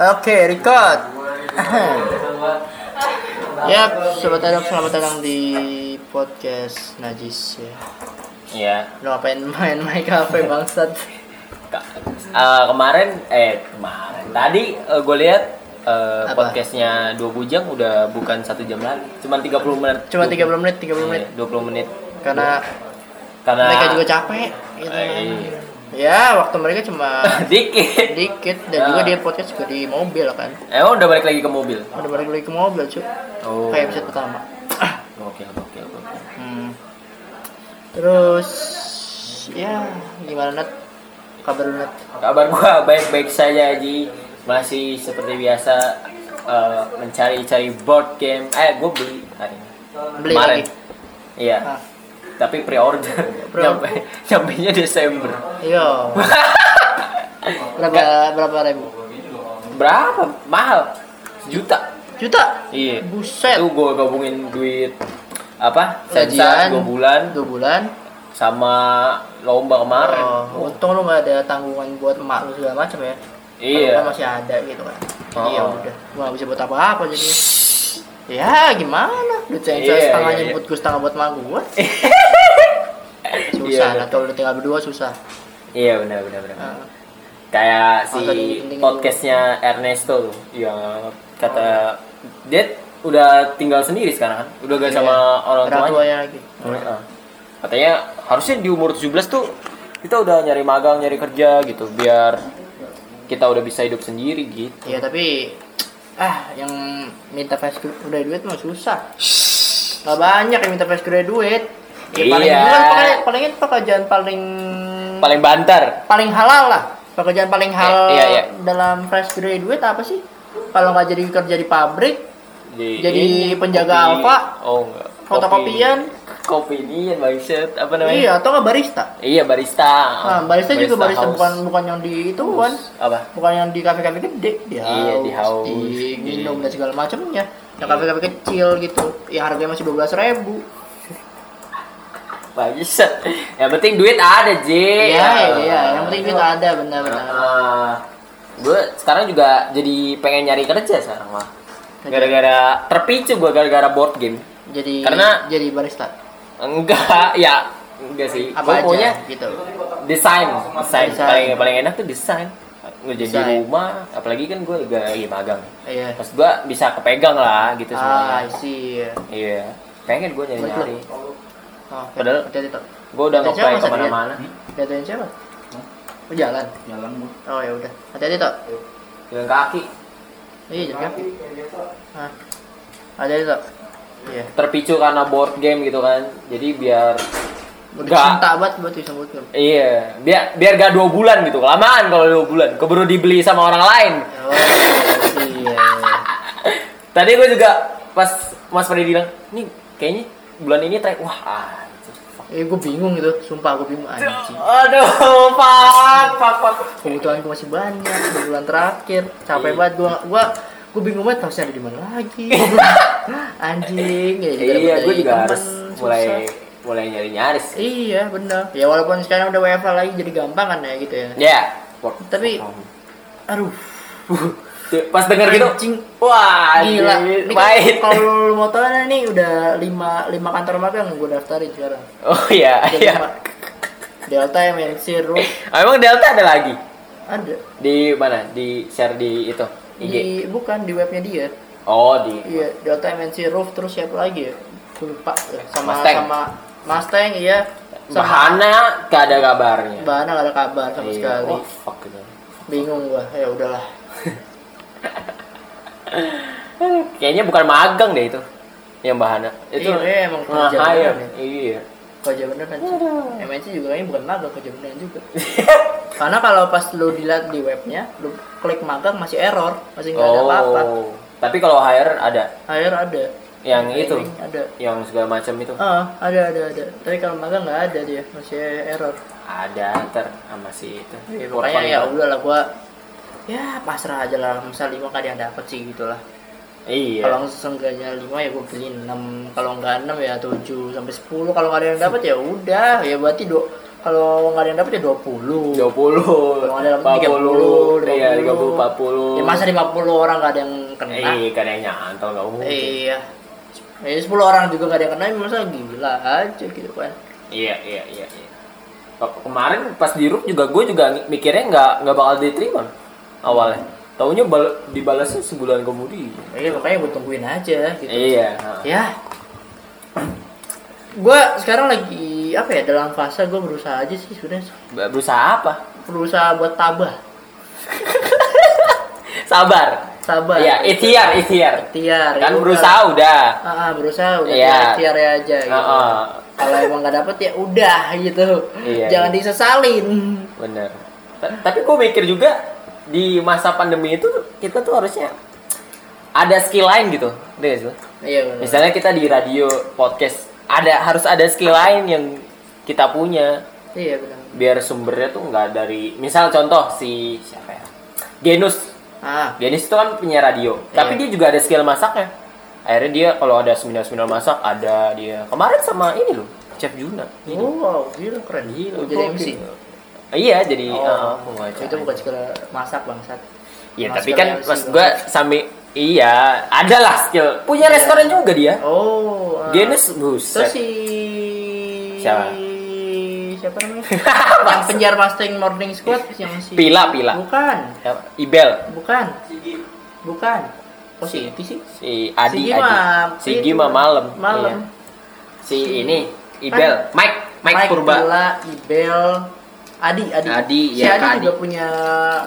Oke, record. ya, sobat adok selamat datang di podcast Najis ya. Iya. Lu ngapain main main kafe bangsat? Eh, kemarin eh kemarin tadi gue lihat eh, Apa? podcastnya dua bujang udah bukan satu jam lagi, cuma 30 menit. Cuma 30 menit, 30 menit. Iya, 20 menit. Karena Karena mereka juga capek gitu. Eh, iya. Ya, waktu mereka cuma dikit. dikit dan Ah. juga dia podcast juga di mobil kan. Emang udah balik lagi ke mobil. Udah balik lagi ke mobil, cuy. Oh. Kayak episode pertama. Oke, oke, oke. Hmm. Terus ya gimana Nat? Kabar lu Nat? Kabar gua baik-baik saja Ji. Masih seperti biasa eh, mencari-cari board game. Eh, gue beli hari ini. Beli Kemarin. lagi? Iya. Ah. Tapi pre-order. Pre-order. Nyampe, nyampe Desember. Iya. berapa berapa ribu? Berapa? Mahal. Sejuta. Juta. Iya. Buset. Itu gue gabungin duit apa? Sensa dua bulan Dua bulan. sama lomba kemarin. Oh, untung lu gak ada tanggungan buat emak lu segala macam ya. Iya. Masih ada gitu kan. Oh. Iya udah. Gua gak bisa buat apa-apa jadi. Ya gimana? Duit sensa Iya, setengahnya iya, iya. buat gue setengah buat emak gua. susah Iya, lah kalau udah tinggal berdua susah. Iya benar benar benar. Ah. Kayak si podcastnya Ernesto tuh yang kata dia udah tinggal sendiri sekarang kan. Udah gak sama orang Orang tuanya. tuanya lagi. Heeh. Katanya harusnya di umur 17 tuh kita udah nyari magang, nyari kerja gitu biar kita udah bisa hidup sendiri gitu. Iya tapi ah yang minta fresh graduate mah susah. Gak banyak yang minta fresh graduate. Ya, paling Iya. itu kan paling paling itu pekerjaan paling Paling bantar. paling halal lah. Pekerjaan paling halal iya, iya. dalam fresh graduate apa sih? Kalau nggak jadi kerja di pabrik, Di, Jadi penjaga kopi- Alfa, Oh enggak. fotokopian, Kopi ini bangset apa namanya? iya atau nggak barista. Iya barista. Nah, barista, juga barista house. bukan bukan yang di itu kan. apa? bukan yang di kafe-kafe gede di Iya, di house. di minum Iya. dan segala macamnya yang kafe-kafe kecil gitu yang harganya masih dua belas ribu Bangset. Yang penting duit ada, J. iya iya yang penting kita ada benar-benar gue sekarang juga jadi pengen nyari kerja sekarang mah. Gara-gara terpicu gue gara-gara board game. jadi Karena- jadi barista Enggak, ya enggak sih. apa maunya gitu desain, desain. Desain. Paling paling enak tuh desain. Ngerjain di Desain. rumah, apalagi kan gue juga lagi magang. iya Pas gue bisa kepegang lah gitu ah semuanya. sih Iya. Pengen gue nyari-nyari. oh, Padahal- Gue udah ngeplay Mas, ke mana-mana. Jatuhin siapa oh, jalan jalan gua oh ya udah hati-hati tuh Dengan kaki. iya jalan kaki ah hati-hati iya Terpicu karena board game gitu kan. Jadi biar Nggak. cinta banget buat bisa buat game Iya, biar biar gak dua bulan gitu, kelamaan kalau dua bulan. Keburu dibeli sama orang lain. oh iya Tadi gue juga pas Mas Freddy bilang, nih kayaknya bulan ini track wah anjir. Eh gue bingung gitu, sumpah gue bingung anjing. Aduh, pak, pak, pak. Kebutuhan gue masih banyak bulan terakhir, capek Iya. banget gue gue gue bingung banget harusnya ada di mana lagi. anjing, ya juga Iya, gue juga temen, harus susah. mulai mulai nyari nyaris. Iya bener. Ya walaupun sekarang udah WFH lagi jadi gampang kan ya gitu ya. Ya, Tapi aduh, pas denger gitu, Anjing. wah, gila. Ini kan kalau lu mau tahu nih udah lima lima kantor magang gue daftarin sekarang. Oh iya, Udah iya. lima. Delta, MNC, Roof, Ah, Emang Delta ada lagi ada. di mana? Di share di itu IG. Di bukan di webnya dia. Oh di. Iya, Delta MNC Roof terus siapa lagi ya? Lupa ya. sama Mustang. sama Mustang iya. Sama Bahana gak ada kabarnya. Bahana gak ada kabar sama Iya. sekali. Oh, fuck gitu. Bingung gua. Ya udahlah. Kayaknya bukan magang deh itu. Yang bahana. Itu Iya, emang kerja beneran ya. Iya. Kerja beneran sih. MNC juga kayaknya bukan magang, kerja beneran juga. Karena kalau pas lu dilihat di webnya, lu klik magang masih error, masih nggak ada apa-apa. Oh. Tapi kalau hire ada Hire ada. yang itu, Ada. yang segala macam itu. Ah, ada ada ada. Tapi kalau magang nggak ada dia, masih error. Ada ter sama si itu. Ya, makanya ya udahlah gua ya pasrah aja lah misal lima kan yang dapat sih gitulah Iya. kalau seenggaknya lima ya gue beli enam. Kalau nggak enam ya tujuh sampai sepuluh. Kalau nggak ada yang dapat ya udah. Ya berarti do kalau nggak ada yang dapat ya 20 20 Kalau ada yang 40 30, iya 30 40 ya masa 50 orang nggak ada yang kena? Eh kan yang nyantol nggak mungkin. Iya. Ya 10 orang juga nggak ada yang kena masa gila aja gitu kan. Iya iya iya iya. Ke- kemarin pas di juga gue juga mikirnya nggak nggak bakal diterima awalnya taunya bal dibalasnya sebulan kemudian. Iya makanya gue tungguin aja gitu. Iya. Ya. Gue sekarang lagi apa ya dalam fase gue berusaha aja sih sebenarnya. Berusaha apa? Berusaha buat tabah. Sabar. Sabar. Iya ikhtiar ikhtiar. Ikhtiar kan ya udah. berusaha udah. Ah, ah, berusaha udah. Iya. ikhtiar aja gitu. Ah, ah. kalau emang nggak dapet ya udah gitu. Iya, jangan iya. disesalin. Bener. Ta- tapi gue mikir juga di masa pandemi itu kita tuh harusnya ada skill lain gitu. Deh iya misalnya kita di radio podcast ada harus ada skill lain yang kita punya. Iya benar. Biar sumbernya tuh nggak dari misal contoh si siapa ya? Genus. Ah. Genus itu kan punya radio tapi Iya. dia juga ada skill masaknya. Akhirnya dia kalau ada seminar seminar masak ada dia. Kemarin sama ini loh Chef Juna. Oh wow gila keren. Gila, jadi. MC iya jadi oh, uh, pengacara. itu bukan skill masak bangsat Iya, tapi kan mas gua sambil iya, ada lah skill. Punya restoran juga dia. oh ah. Genus terus buset. si Siapa? siapa namanya yang penyiar Mustang Morning Squad yang si Pila, Pila. bukan Siapa? Ibel, bukan bukan oh si itu sih si Adi, mah Sigi itu, mah malam. malam. Iya. Si ini Ibel, Mike, Mike, Purba. Pila, Ibel, Adi, Adi. Adi, si ya, Adi Kak juga Adi. punya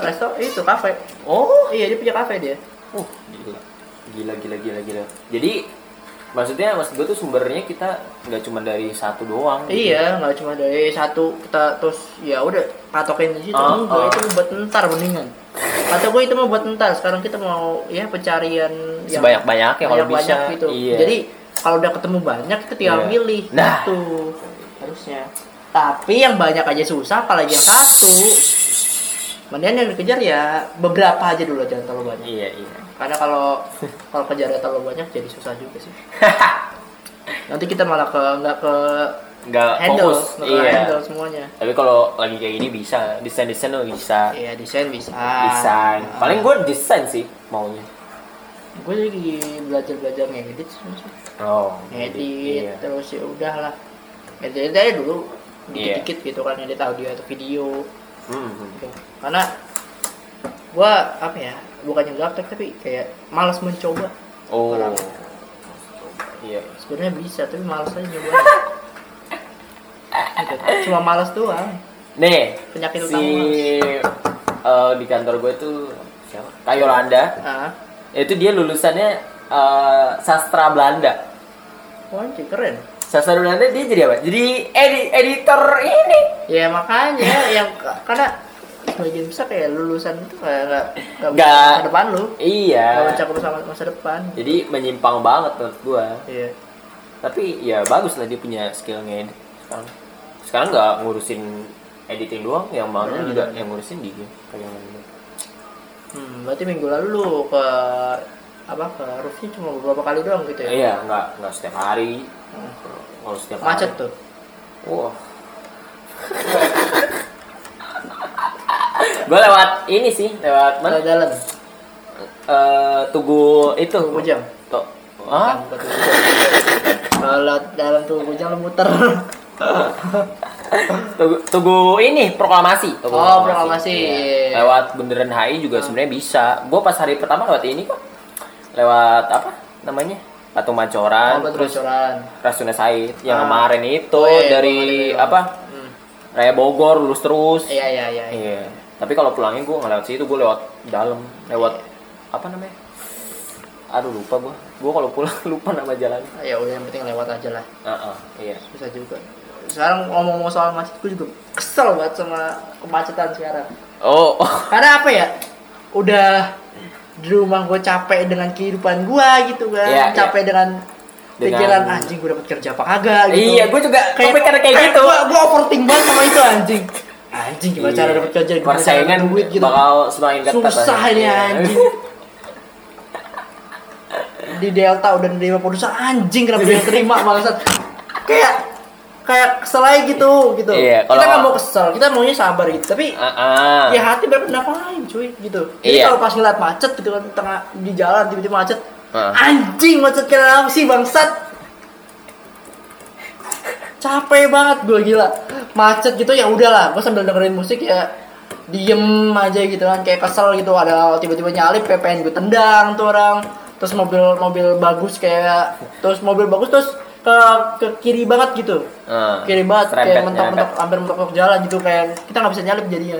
resto itu kafe. Oh, Iya dia punya kafe dia. uh, gila. Gila, gila, gila, gila. Jadi maksudnya maksud gue tuh sumbernya kita nggak cuma dari satu doang. gitu. Iya, nggak cuma dari satu kita terus ya udah patokin di situ. Oh, Enggak, oh. itu buat ntar mendingan. Kata gue itu mau buat ntar. Sekarang kita mau ya pencarian yang Sebanyak-banyaknya kalau bisa. gitu. Iya. Jadi kalau udah ketemu banyak kita tinggal Iya. milih Nah. gitu harusnya. Tapi yang banyak aja susah, apalagi yang satu. Mendingan yang dikejar ya beberapa aja dulu jangan terlalu banyak. Iya, iya. Karena kalau kalau kejarnya terlalu banyak jadi susah juga sih. Nanti kita malah ke nggak ke Nggak handle, fokus. nggak Iya. handle semuanya. Tapi kalau lagi kayak gini bisa, desain-desain tuh bisa. Iya desain bisa. desain paling gue desain sih maunya gue lagi belajar belajar ngedit sih. Oh ngedit iya. terus ya udah lah. Ngedit aja dulu Iya. dikit-dikit gitu kan ngedit audio atau video. Hmm, hmm. Gitu. Karena gua apa ya bukannya gaptek tapi kayak malas mencoba. oh Orang. iya Sebenarnya bisa tapi malas aja nyoba. Gitu. Cuma malas doang. nih Penyakit si eh, di kantor gue tuh siapa Kak Yolanda Ah, itu dia lulusannya eh, sastra Belanda wah keren. Sastra Belanda dia jadi apa? Jadi edi- editor ini. Ya makanya. Yang karena sebagian besar kayak lulusan itu kayak bisa Nggak. masa depan lu. Iya. Mencakup sama masa depan. Jadi menyimpang banget menurut gue iya. Tapi ya bagus lah dia punya skill ngedit sekarang. Sekarang nggak ngurusin editing doang yang mana Hmm. juga yang ngurusin dia kayak hmm, berarti minggu lalu lu ke apa ke roofnya cuma beberapa kali doang gitu ya iya nggak nggak setiap hari Hmm. kalau setiap macet hari. tuh wah gue lewat ini sih lewat mana ke dalam Eh, tugu itu Tugu Bujang. Tuh. ah tuh. kalau dalam bujang lu muter tugu, tugu ini proklamasi Tugu Oh, proklamasi. Iya. lewat bundaran HI juga sebenarnya bisa gue pas hari pertama lewat ini kok lewat apa namanya patung mancoran oh, terus bocoran Rasuna Said yang Ah. kemarin itu Oh, iya, dari kemarin itu. apa Hmm. Raya Bogor lurus terus iya iya iya iya. Iya. Tapi kalau pulangnya gue nggak lewat situ, gue lewat dalam, lewat apa namanya? Aduh lupa gue. Gue kalau pulang lupa nama jalan. ya udah yang penting lewat aja lah Heeh, iya. bisa juga sekarang ngomong-ngomong soal macet gue juga kesel banget sama kemacetan sekarang Oh, karena apa ya udah di rumah gue capek dengan kehidupan gue gitu kan. Iya, capek dengan Dengan- pikiran anjing gue dapat kerja apa kagak? gitu. Iya, gue juga kepikiran kayak gitu. gue gue overthink banget sama itu anjing. Anjing gimana cara dapat kerja? Gimana Persaingan duit gitu? bakal semakin ketat. susah ini Iya. anjing. Di Delta udah nerima produser anjing kenapa dia terima bangsat kayak kayak kesel aja gitu gitu. Iya, kita nggak mau kesel kita maunya sabar gitu. Tapi Ah, ah. ya hati berpendapat lain cuy gitu. Jadi Iya. kalau pas ngeliat macet gitu kan tengah di jalan tiba-tiba macet. Ah. anjing macet kenapa sih bangsat? Capek banget gue gila. Macet gitu ya udahlah. Gue sambil dengerin musik ya diem aja gitu kan. Kayak kesel gitu ada tiba-tiba nyalip kayak pengen gue tendang tuh orang. Terus mobil mobil bagus kayak terus mobil bagus terus ke ke kiri banget gitu Ah. kiri banget kayak mentok-mentok hampir mentok jalan gitu kayak kita nggak bisa nyalip jadinya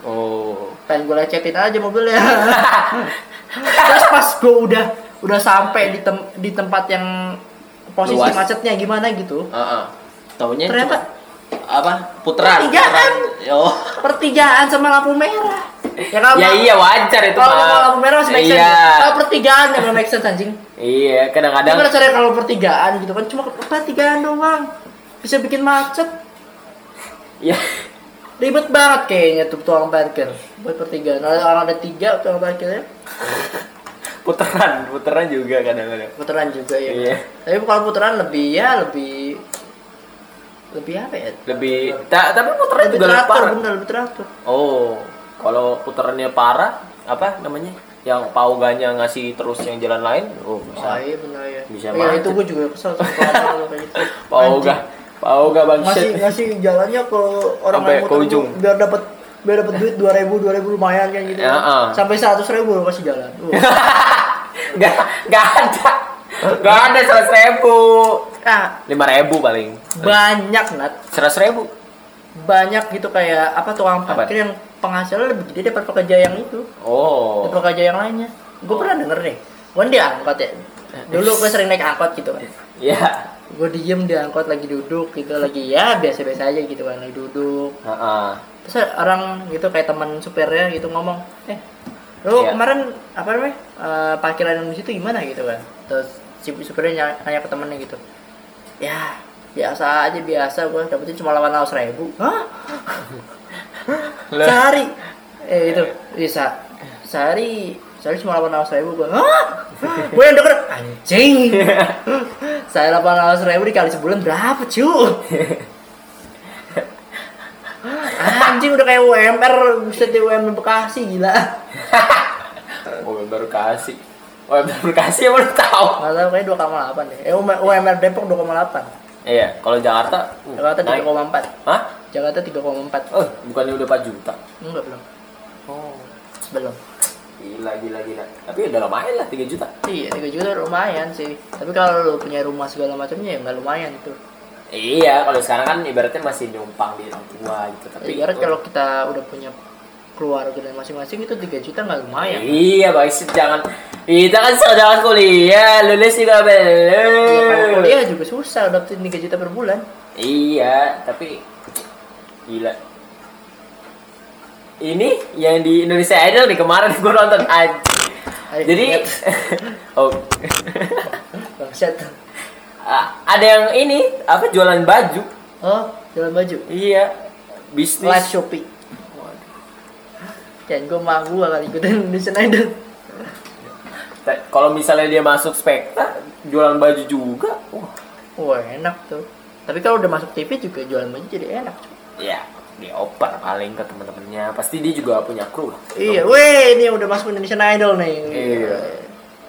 Oh. pengen gue lecetin aja mobilnya terus pas gue udah udah sampai di tem- di tempat yang posisi Luas. macetnya gimana gitu Ah, ah. Taunya Ternyata- cuma- apa? Putaran. Pertigaan. Oh. pertigaan sama lampu merah ya kalau Ya iya wajar itu kalau mah. kalau lampu merah masih make sense Iya. kalau pertigaan yang nggak make sense anjing Iya, kadang-kadang gimana caranya kalau pertigaan gitu kan cuma pertigaan doang bisa bikin macet ya ribet banget kayaknya tuh tukang parkir buat pertigaan kalau orang ada tiga tukang parkirnya putaran, putaran juga kadang-kadang. putaran juga ya Iya. tapi kalau putaran lebih ya lebih lebih apa ya Lebih ta- tapi putaran lebih juga lebih teratur parah. bener lebih teratur Oh, kalau putarannya parah, apa namanya? Yang pauganya ngasih terus yang jalan lain, oh oh bisa. iya benar ya Bisa macet. itu gue juga kesel sama kayak gitu Pauga, pauga ngasih bangset. ngasih jalannya ke orang Sampai ke ujung. biar dapat biar dapat duit dua ribu dua ribu lumayan kan gitu Ya, ah. sampai seratus ribu lo kasih jalan Uh. Gak, gak ada. Gak ada seratus ribu. Ah Lima ribu paling. banyak nat Seratus ribu. banyak gitu kayak apa tukang Apa? parkir yang penghasilan lebih gede daripada pekerja yang itu Oh. daripada pekerja yang lainnya gue pernah denger deh gue di angkot ya dulu gue sering naik angkot gitu kan Ya. gue diem di angkot lagi duduk gitu lagi ya biasa-biasa aja gitu kan lagi duduk Heeh. terus orang gitu kayak teman supirnya gitu ngomong eh lu Iya. kemarin apa namanya eh, parkiran di situ gimana gitu kan terus si supirnya nanya, nanya ke temennya gitu ya biasa aja biasa gue dapetin cuma lawan ratus ribu. Hah? Sehari. Eh itu bisa. Sehari sehari cuma delapan ratus ribu gue hah? Gue yang denger anjing. Saya delapan ratus ribu dikali sebulan berapa cu anjing udah kayak UMR buset di UMR Bekasi gila. Oh, baru kasih apa lu tahu? nggak tahu kayak 2,8 deh eh UMR Depok 2,8 Iya, kalau Jakarta uh, Jakarta naik. 3,4 Hah? Jakarta 3,4 Oh, bukannya udah 4 juta. enggak belum Oh. belum Gila, gila, gila. Tapi udah lumayan lah 3 juta. Iya, 3 juta lumayan sih. Tapi kalau lu punya rumah segala macamnya ya nggak lumayan itu. Iya, kalau sekarang kan ibaratnya masih numpang di orang tua gitu. Tapi Ibarat kalau kita udah punya keluarga dan masing-masing itu 3 juta nggak lumayan. Iya, guys, jangan kita kan sedang kuliah, lulus juga Ya, belum. kuliah juga susah dapetin 3 juta per bulan. Iya, tapi gila. Ini yang di Indonesia Idol nih kemarin gue nonton aja. Jadi oh Bangsat. ada yang ini apa jualan baju. Oh, jalan baju. Iya, bisnis. Live Shopee. Dan gue mah gue kali ikutan Indonesian Idol. Kalau misalnya dia masuk spekta jualan baju juga. Wah, Wah enak tuh. Tapi kalau udah masuk TV juga jualan baju jadi enak. cuy. ya dioper paling ke teman-temannya. Pasti dia juga punya kru lah. Iya, weh ini udah masuk Indonesian Idol nih. Iya.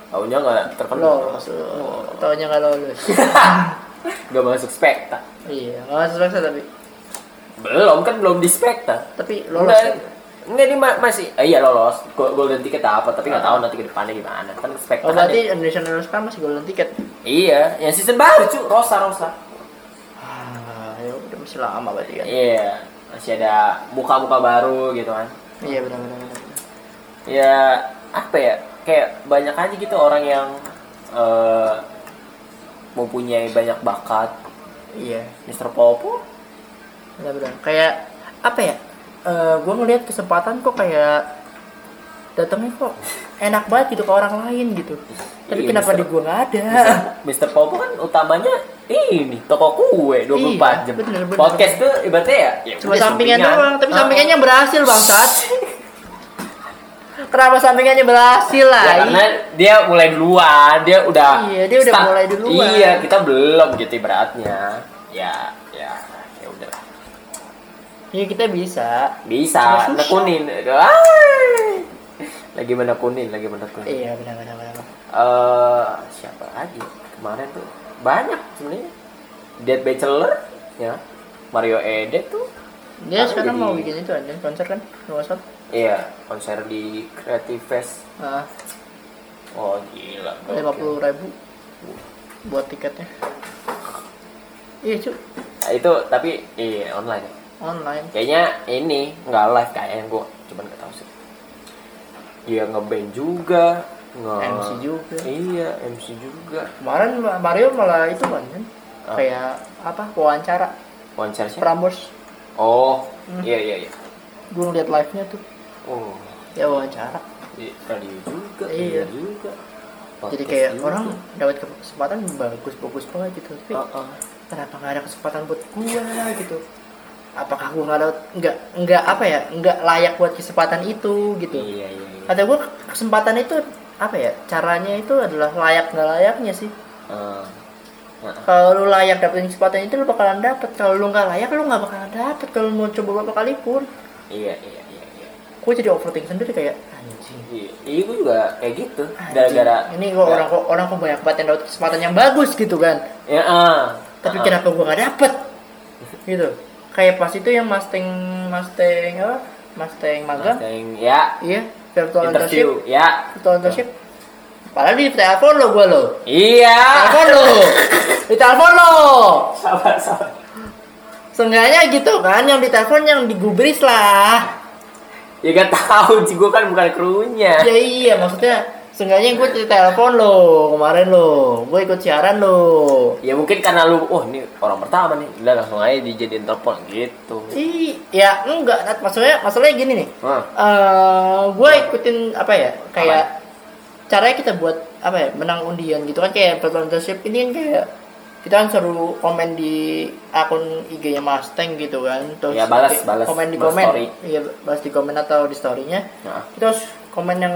Taunya nggak terkenal. Lolos. Taunya nggak lolos. Gak masuk spekta. iya, nggak masuk Reksa tapi. Belum kan belum di spekta. Tapi lolos. Kan? Enggak dia ma- masih eh, iya lolos. Go- Golden ticket apa tapi nggak tahu nanti ke depannya gimana. Kan spekta. Oh berarti Indonesian Idol sekarang masih golden ticket. Iya, yang season baru cu, Rosa Rosa. Ah, ya udah masih lama berarti kan. Iya, masih ada muka-muka baru gitu kan. Iya benar benar. benar. Ya apa ya? Kayak banyak aja gitu orang yang eh mempunyai banyak bakat. Iya, Mr. Popo benar benar. Kayak apa ya? Eh gue ngelihat kesempatan kok kayak datangnya kok enak banget gitu ke orang lain gitu. Tapi Iya, kenapa Mister. di gua nggak ada? Mr. Popo kan utamanya ini toko kue 24 Iya, jam. bener, bener. Podcast tuh ibaratnya ya, ya Cuma sampingan doang, tapi Ah, sampingannya berhasil bangsat. Kenapa sampingannya berhasil lah? Ya karena dia mulai duluan, dia udah Iya, dia udah mulai duluan. Iya, kita belum gitu ibaratnya. Ya, ya. Iya kita bisa. Bisa, nekunin. Lagi menekunin, lagi menekunin. Iya benar benar benar. eh siapa lagi kemarin tuh banyak sebenarnya Dead Bachelor ya Mario Ede tuh Dia Tapi sekarang jadi- mau bikin itu aja konser kan di WhatsApp. iya konser di Creative Fest Nah, oh gila lima puluh ribu buat tiketnya. Iya cu, Nah, itu tapi iya online. Online. kayaknya ini nggak live kayaknya gue cuman nggak tahu sih Iya ngeband juga nge MC juga. iya MC juga Kemarin Mario malah itu kan, kan? Ah. kayak apa wawancara konser siapa Prambors. oh Hmm. iya iya iya Gue ngeliat live-nya tuh, oh ya wawancara. di radio juga Iya. iya juga Jadi kayak juga. orang dapat kesempatan bagus bagus banget gitu. Tapi Heeh. kenapa nggak ada kesempatan buat gua gitu? Apakah gua nggak nggak nggak apa ya nggak layak buat kesempatan itu gitu? iya iya iya Kata gua kesempatan itu apa ya caranya itu adalah layak nggak layaknya sih. Ah. Nah, Kalau lu layak dapetin kesempatan itu lu bakalan dapet. Kalau lu nggak layak lu nggak bakalan dapet. Kalau mau coba berapa kali pun. iya iya iya iya Gue jadi overthinking sendiri kayak anjing. iya iya gue juga kayak gitu gara-gara ini kok orang kok orang kok banyak banget yang dapet kesempatan yang bagus gitu kan. ya ah tapi Ah. kenapa gua nggak dapet gitu kayak pas itu yang Mustang Mustang apa? Mustang magang Mustang, ya. Iya virtual internship. ya. Virtual internship. Padahal di telepon lo gua lo. Iya. Telepon lo. Di telepon lo. Sabar sabar. Seenggaknya gitu kan yang di telepon yang digubris lah. Ya gak tahu. Sih gue kan bukan krunya. Ya iya maksudnya seenggaknya gue di telepon lo kemarin lo. Gue ikut siaran lo. Ya mungkin karena lu oh ini orang pertama nih. Udah langsung aja dijadiin telepon gitu. Ih, ya enggak maksudnya masalahnya gini nih. Hah. eh gue ikutin apa ya kayak caranya kita buat apa ya menang undian gitu kan. Kayak partnership ini kan kayak kita kan seru komen di akun IG-nya Mustang gitu kan. Terus Ya, balas, balas, komen di komen. iya balas di komen atau di storynya. Nah, kita komen yang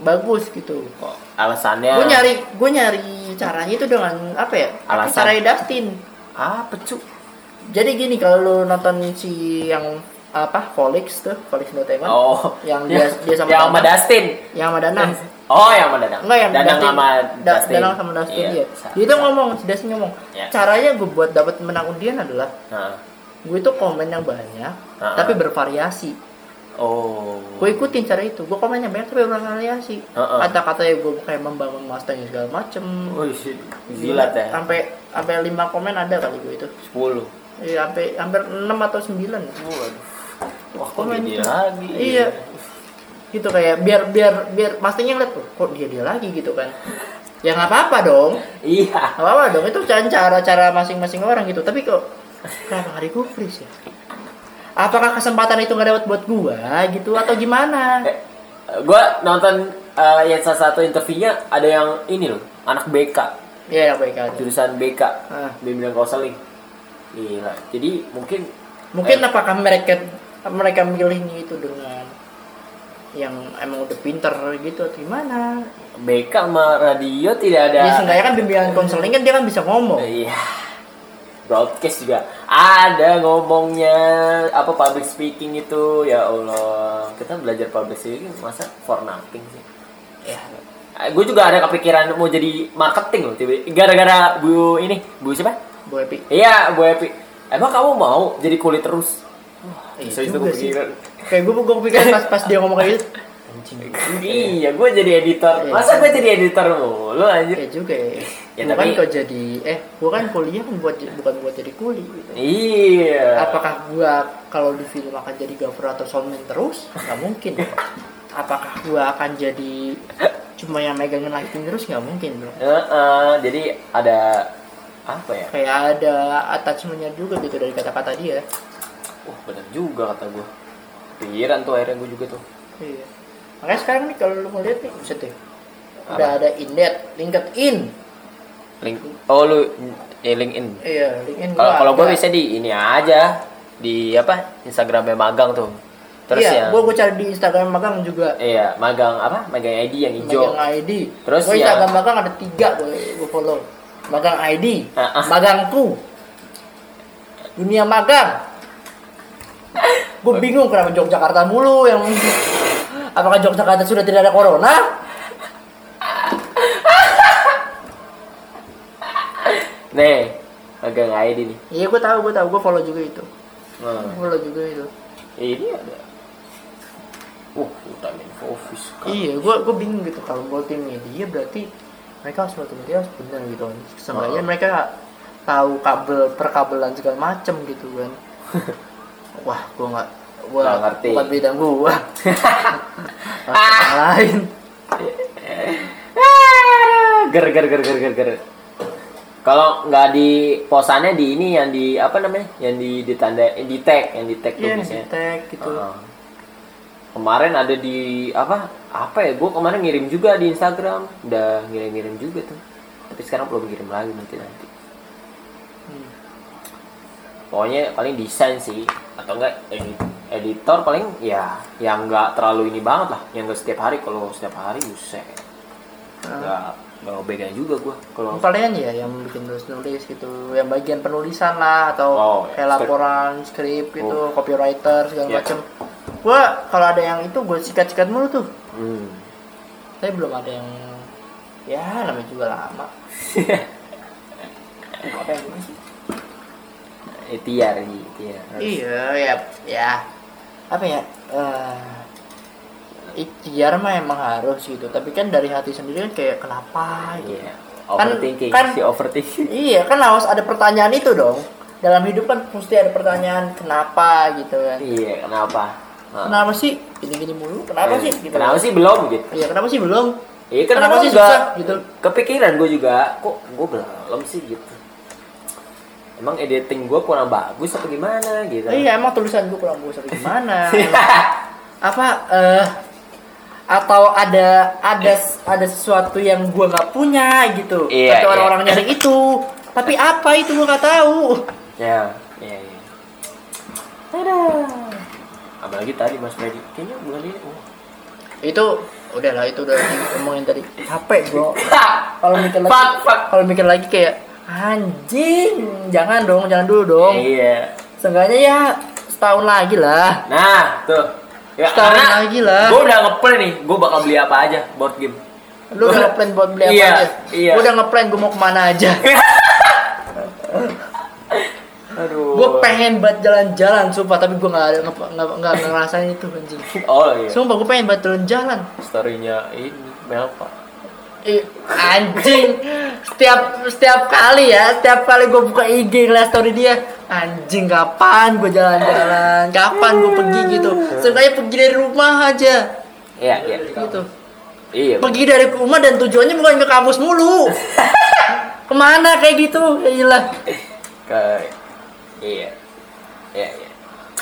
bagus gitu kok alasannya gue nyari gue nyari caranya itu dengan apa ya Alasan. cara Dustin apa cu jadi gini kalau lu nonton si yang apa Volix tuh Volix Entertainment oh Yang dia- dia sama yang sama. Dustin yang sama Danang oh yang sama Danang Enggak yang Danang Dustin, sama Da- Dustin Danang sama Dustin Iya, dia. sa- Dia itu ngomong, si Dustin ngomong. Ya. Caranya gue buat dapat menang undian adalah nah. gue itu komen yang banyak, Ah. tapi bervariasi. Oh Gue ikutin cara itu. Gue komen yang banyak tapi bervariasi. Ah, ah. Kata-katanya gue kayak membangun Mustang segala macem. oh shit. gila teh Sampai sampai lima komen ada kali gue itu. 10 Iya, sampai hampir 6 atau 9 Waduh. Wah, Komen dia lagi? Iya. Gitu kayak biar biar biar Mustangnya ngeliat tuh, kok dia dia lagi gitu kan. Ya nggak apa-apa dong. Iya. Gak apa-apa dong, itu kan cara-cara masing-masing orang gitu. Tapi kok kenapa nggak digubris ya? Apakah kesempatan itu nggak dapat buat gua gitu atau gimana? Eh, gua nonton eh, yang salah satu interviewnya ada yang ini loh, anak BK, Iya, baik aja. jurusan BK, Ah. bimbingan konseling. Gila. Jadi mungkin Mungkin eh, apakah mereka mereka milihnya itu dengan yang emang udah pinter gitu atau gimana? BK sama radio tidak ada. Ya seenggaknya kan bimbingan konseling kan dia kan bisa ngomong. Iya. Broadcast juga ada ngomongnya apa public speaking itu? Ya Allah. Kita belajar public speaking masa for nothing sih? Ya gue juga ada kepikiran mau jadi marketing loh tiba gara-gara bu ini bu siapa? Bu Epi. iya bu Epi. Emang kamu mau jadi kulit terus? Iya So, itu gue. Kayak gue gue pikir pas pas dia ngomong kayak gitu. Anjing. iya gue jadi editor Iya. masa gue jadi editor mulu anjir Kayak juga ya. Ya, Gua tapi- kan kok jadi eh gua kan kuliah kan buat bukan buat jadi kuli gitu. iya Apakah gua kalau di film akan jadi gaffer atau soundman terus? Nggak mungkin. Apakah gua akan jadi cuma yang megangin lighting terus? Nggak mungkin bro. Heeh, jadi ada apa ya Kayak ada attachmentnya juga gitu dari kata-kata dia. Wah bener juga kata gue Pikiran tuh akhirnya gue juga tuh Iya. Makanya sekarang nih kalau lu mau lihat nih, buset deh. Udah ada Indeed, LinkedIn. Link Oh lu ya LinkedIn Iya, LinkedIn. Kalau kalau gue bisa di ini aja Di apa Instagramnya magang tuh Terus iya, yang gua gua cari di Instagram magang juga. Iya magang apa Magang ID yang hijau Magang ID. Terus Gua ya- Instagram magang ada tiga gue gue follow. Magang ID, Ah, ah. magangku, dunia magang. gue bingung kenapa Yogyakarta mulu yang apakah Yogyakarta sudah tidak ada corona Nih, agak nggak ID nih. iya gue tahu gue tahu gue follow juga itu Nah, follow juga itu ini ada. Uh, Ultraman Office. iya gue gue bingung gitu kalau multimedia berarti mereka harus multimedia harus benar gitu kan seenggaknya Oh. mereka tahu kabel perkabelan segala macem gitu kan wah gue nggak gue Nggak ngerti. bukan bidang gue lain Ger ger ger ger ger ger. Kalau nggak di posannya di ini yang di apa namanya? Yang di ditanda eh, di tag, yang di tag tuh iya biasanya. tag gitu Heeh. Kemarin ada di apa? Apa ya? Gue kemarin ngirim juga di Instagram. Udah ngirim-ngirim juga tuh. Tapi sekarang belum kirim lagi nanti nanti. Hmm. Pokoknya paling desain sih atau enggak edit editor paling ya yang nggak terlalu ini banget lah. Yang nggak setiap hari kalau setiap hari buset. Ah. nggak nggak pegang juga gua. Kalau kalian ya yang bikin nulis nulis gitu. Yang bagian penulisan lah atau Oh, kayak script. laporan skrip gitu copywriter segala Iya. macem. Gua kalau ada yang itu gue sikat sikat mulu tuh. Hmm. tapi belum ada yang ya namanya juga lama. Apa yang sih? ini ikhtiar iya ya ya apa ya eh ikhtiar mah emang harus gitu tapi kan dari hati sendiri kan kayak kenapa gitu Iya. Kan- overthinking kan- si overthinking Iya kan harus ada pertanyaan itu dong. Dalam hidup kan mesti ada pertanyaan kenapa gitu kan. iya kenapa Nah. Kenapa sih gini-gini mulu? Kenapa Eh, sih? Gitu. kenapa sih belum gitu Iya kenapa sih belum? iya Kenapa kenapa, sih juga susah, gitu? kepikiran gue juga kok gue belum sih gitu emang editing gue kurang bagus apa gimana gitu Iya emang tulisan gue kurang bagus atau gimana? Apa eh atau ada ada ada sesuatu yang gue nggak punya gitu? Iya, Atau iya. orang-orang nyari itu? Tapi apa itu gue nggak tahu. ya iya iya Aduh. apalagi tadi Mas Freddy kayaknya bukan ini oh. Itu udahlah itu udah ngomongin tadi capek bro. Kalau mikir lagi kalau mikir lagi kayak anjing jangan dong jangan dulu dong. Iya. Seenggaknya ya setahun lagi lah. Nah tuh. Ya Setahun lagi lah. gue udah ngeplan nih gue bakal beli apa aja board game. Lu udah ngeplan buat beli apa Iya, aja? iya. Gua udah ngeplan gue mau ke mana aja. Aduh. Gue pengen buat jalan-jalan sumpah tapi gue nggak ada nggak ngerasain itu anjing. Oh iya. Sumpah gue pengen buat jalan-jalan. Storynya ini Melpa Anjing. Setiap setiap kali ya setiap kali gue buka IG ngeliat story dia anjing kapan gue jalan-jalan? Kapan gue pergi gitu? Seenggaknya pergi dari rumah aja. Iya iya. Gitu. Iya pergi dari rumah dan tujuannya bukan ke kampus mulu. Ke mana kayak gitu? Ya iyalah ke iya. Iya iya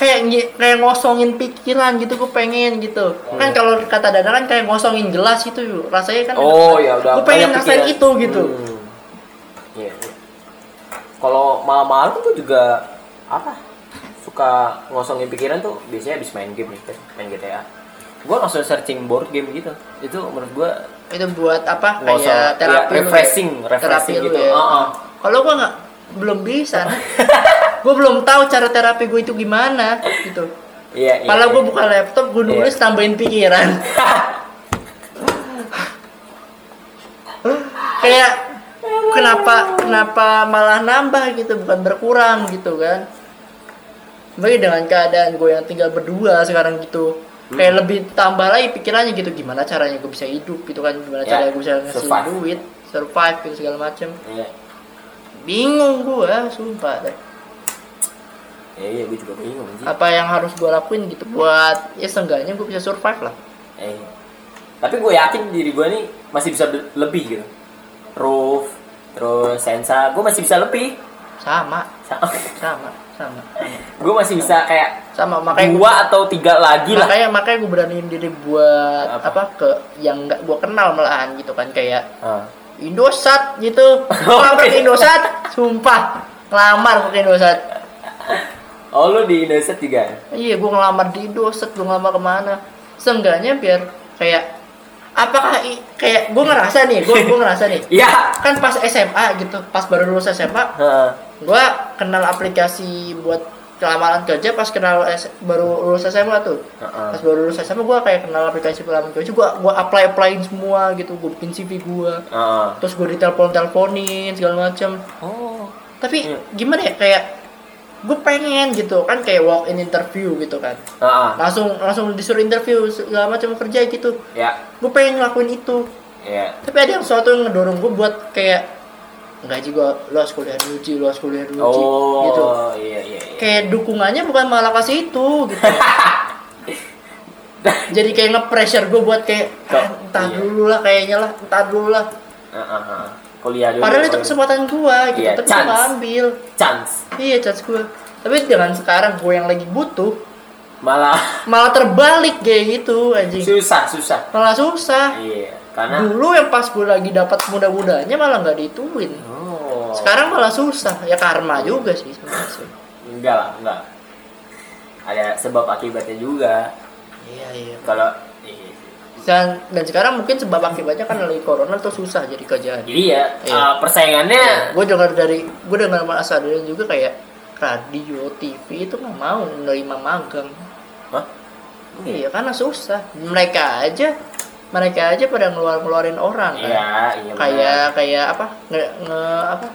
kayak kayak ngosongin pikiran gitu gue pengen gitu kan kalau kata Dada kan kayak ngosongin gelas gitu yuk rasanya kan oh ya udah gue pengen ngerasain itu gitu Hmm. iya iya. kalau malam-malam tuh juga apa suka ngosongin pikiran tuh biasanya habis main game nih main GTA gue langsung searching board game gitu itu menurut gue itu buat apa kayak terapi ya, lu refreshing, ya? refreshing Terapi gitu. ya. Heeh. kalau gue nggak belum bisa. Gue belum tahu cara terapi gue itu gimana gitu. Iya iya kalau iya. gue buka laptop gue nulis Iya. tambahin pikiran. Kayak kenapa kenapa malah nambah gitu. Bukan berkurang gitu kan. Bagi dengan keadaan gue yang tinggal berdua sekarang gitu. Kayak lebih tambah lagi pikirannya gitu. Gimana caranya gue bisa hidup gitu kan. Gimana Ya, caranya gue bisa ngasih survive. duit survive gitu segala macem. Iya bingung gue sumpah deh iya iya gue juga bingung sih apa yang harus gue lakuin gitu buat ya seenggaknya gue bisa survive lah Eh, tapi gue yakin diri gue nih masih bisa lebih gitu. Roof, terus sensa, gue masih bisa lebih. sama Sa- sama sama sama gue masih bisa kayak sama makanya dua atau tiga lagi gua, lah. makanya makanya gue beraniin diri buat Apa? apa, ke yang nggak gue kenal malahan gitu kan kayak Ah. Indosat gitu ngelamar ke Indosat sumpah ngelamar ke Indosat Oh lu di Indonesia juga? iya gue ngelamar di Indosat gue ngelamar ke mana seenggaknya biar kayak apakah i- kayak gue ngerasa nih gue gue ngerasa nih Iya. kan pas SMA gitu pas baru lulus SMA Heeh. gue kenal aplikasi buat kelamaran kerja pas kenal S- baru lulus SMA tuh Heeh. pas baru lulus SMA gue kayak kenal aplikasi pelamar kerja gue gue apply applyin semua gitu gue bikin CV gue Heeh. terus gue ditelepon teleponin segala macam Oh. tapi Iya. gimana ya kayak gue pengen gitu kan kayak walk in interview gitu kan Heeh. langsung langsung disuruh interview segala macam kerja gitu Ya. gue pengen ngelakuin itu Ya. tapi ada yang sesuatu yang ngedorong gue buat kayak enggak juga lo harus kuliah dulu Ci, lo harus kuliah dulu Ci," Oh, gitu iya iya iya. kayak dukungannya bukan malah kasih itu gitu jadi kayak nge-pressure gue buat kayak "Ah, entah iya. dulu lah kayaknya lah entah dulu lah Heeh, heeh. Kuliah dulu. padahal itu kuliah. kesempatan gue gitu Iya, tapi gue gak ambil chance. iya chance gue tapi dengan sekarang gue yang lagi butuh Malah malah terbalik kayak gitu anjing susah, susah. malah susah Iya, karena dulu yang pas gue lagi dapat muda-mudanya malah nggak dituin Oh. sekarang malah susah ya karma juga sih sebenarnya enggak lah, enggak. Ada sebab akibatnya juga. iya iya Kalau iya. dan, dan sekarang mungkin sebab akibatnya kan lagi corona tuh susah jadi kerjaan Jadi ya, Iya. uh, persaingannya gue dengar dari gue dengar mas Adrian juga kayak radio TV itu nggak mau menerima magang Hah? iya karena susah mereka aja mereka aja pada ngeluar ngeluarin orang kan Iya, iya. kayak kayak apa nge, nge apa.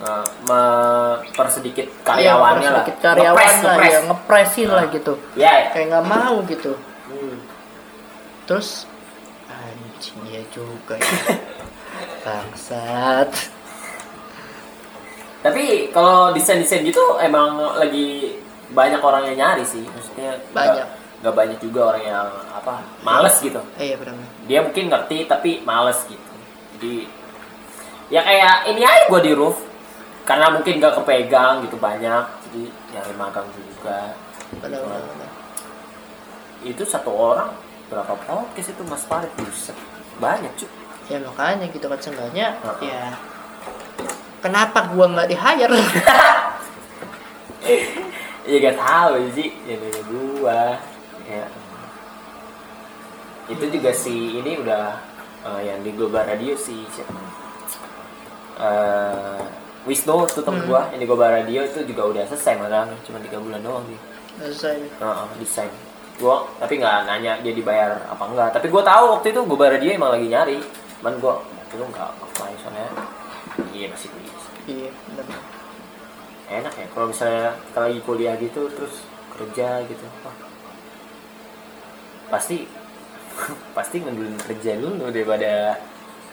Uh, mempersedikit karyawannya Iya, lah. karyawan Ngepres, lah ngepres. ya ngepresin lah Ah. gitu Ya, ya. kayak nggak mau gitu Hmm. terus anjing ya juga ya. bangsat Tapi kalau desain-desain gitu emang lagi banyak orang yang nyari sih. Maksudnya Banyak. Nggak banyak juga orang yang apa males gitu. eh, iya benar Dia mungkin ngerti tapi males gitu. Jadi ya kayak ini aja gue di roof karena mungkin nggak kepegang gitu banyak. Jadi nyari magang juga. benar benar, benar. Itu satu orang berapa podcast itu Mas Farid buset banyak cuy. ya makanya gitu kan seenggaknya Heeh. ya kenapa gua nggak di hire Ya gak tahu sih, ya nanya gua. Ya. Itu juga si ini udah eh, yang di Global Radio si siapa? Eh, Wisnu tuh temen Hmm. gua yang di Global Radio itu juga udah selesai magang cuma tiga bulan doang dia. selesai Heeh, desain. Gua tapi nggak nanya dia dibayar apa enggak. Tapi gua tahu waktu itu Global Radio emang lagi nyari. Cuman gua waktu itu nggak apply soalnya. Iya masih kuliah. iya benar enak ya kalau misalnya kita lagi kuliah gitu terus kerja gitu wah, pasti pasti ngendulin kerja dulu daripada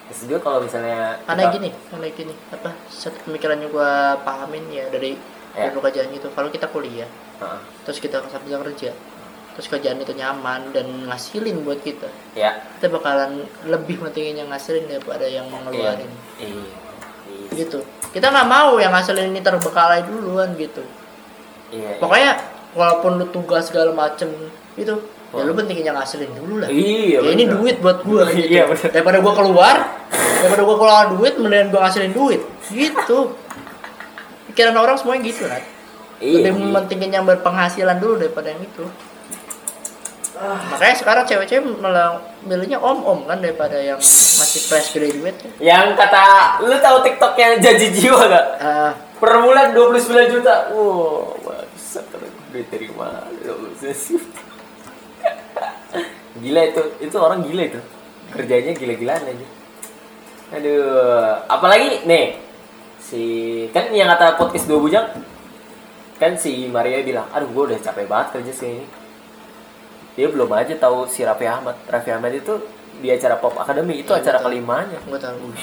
S2 kalau misalnya aneh kita- gini aneh gini apa satu pemikiran yang gua pahamin ya dari Ya. dari pekerjaan itu. Kalau kita kuliah Heeh. terus kita sambil kerja terus kerjaan itu nyaman dan ngasilin buat kita ya. kita bakalan lebih mentingin yang ngasilin daripada yang iya. ngeluarin. Iya. Iya gitu. Kita nggak mau yang ngasilin ini terbengkalai duluan gitu. Iya pokoknya walaupun lu tugas segala macem gitu ya lu pentingin yang ngasilin dulu lah. Iya ya ini duit buat gua gitu. Iya, bener. daripada gua keluar daripada gua keluar duit mendingan gua ngasilin duit. Gitu. Pikiran orang semuanya gitu kan iya, lebih iya. mementingin yang berpenghasilan dulu daripada yang itu. Makanya sekarang cewek-cewek malah milihnya om-om kan daripada yang masih fresh graduate yang kata lu tahu TikTok yang janji jiwa gak Ah, per bulan 29 juta. Wow bangsat duit dari mana? 29 juta gila itu. Itu orang gila itu. Kerjanya gila-gilaan aja. Aduh apalagi nih si kan yang kata podcast dua bujang kan si Maria bilang aduh gue udah capek banget kerja sini dia belum aja tahu si Raffi Ahmad. Raffi Ahmad itu di acara Pop Academy itu Iya, acara betul. kelimanya. Gua tahu.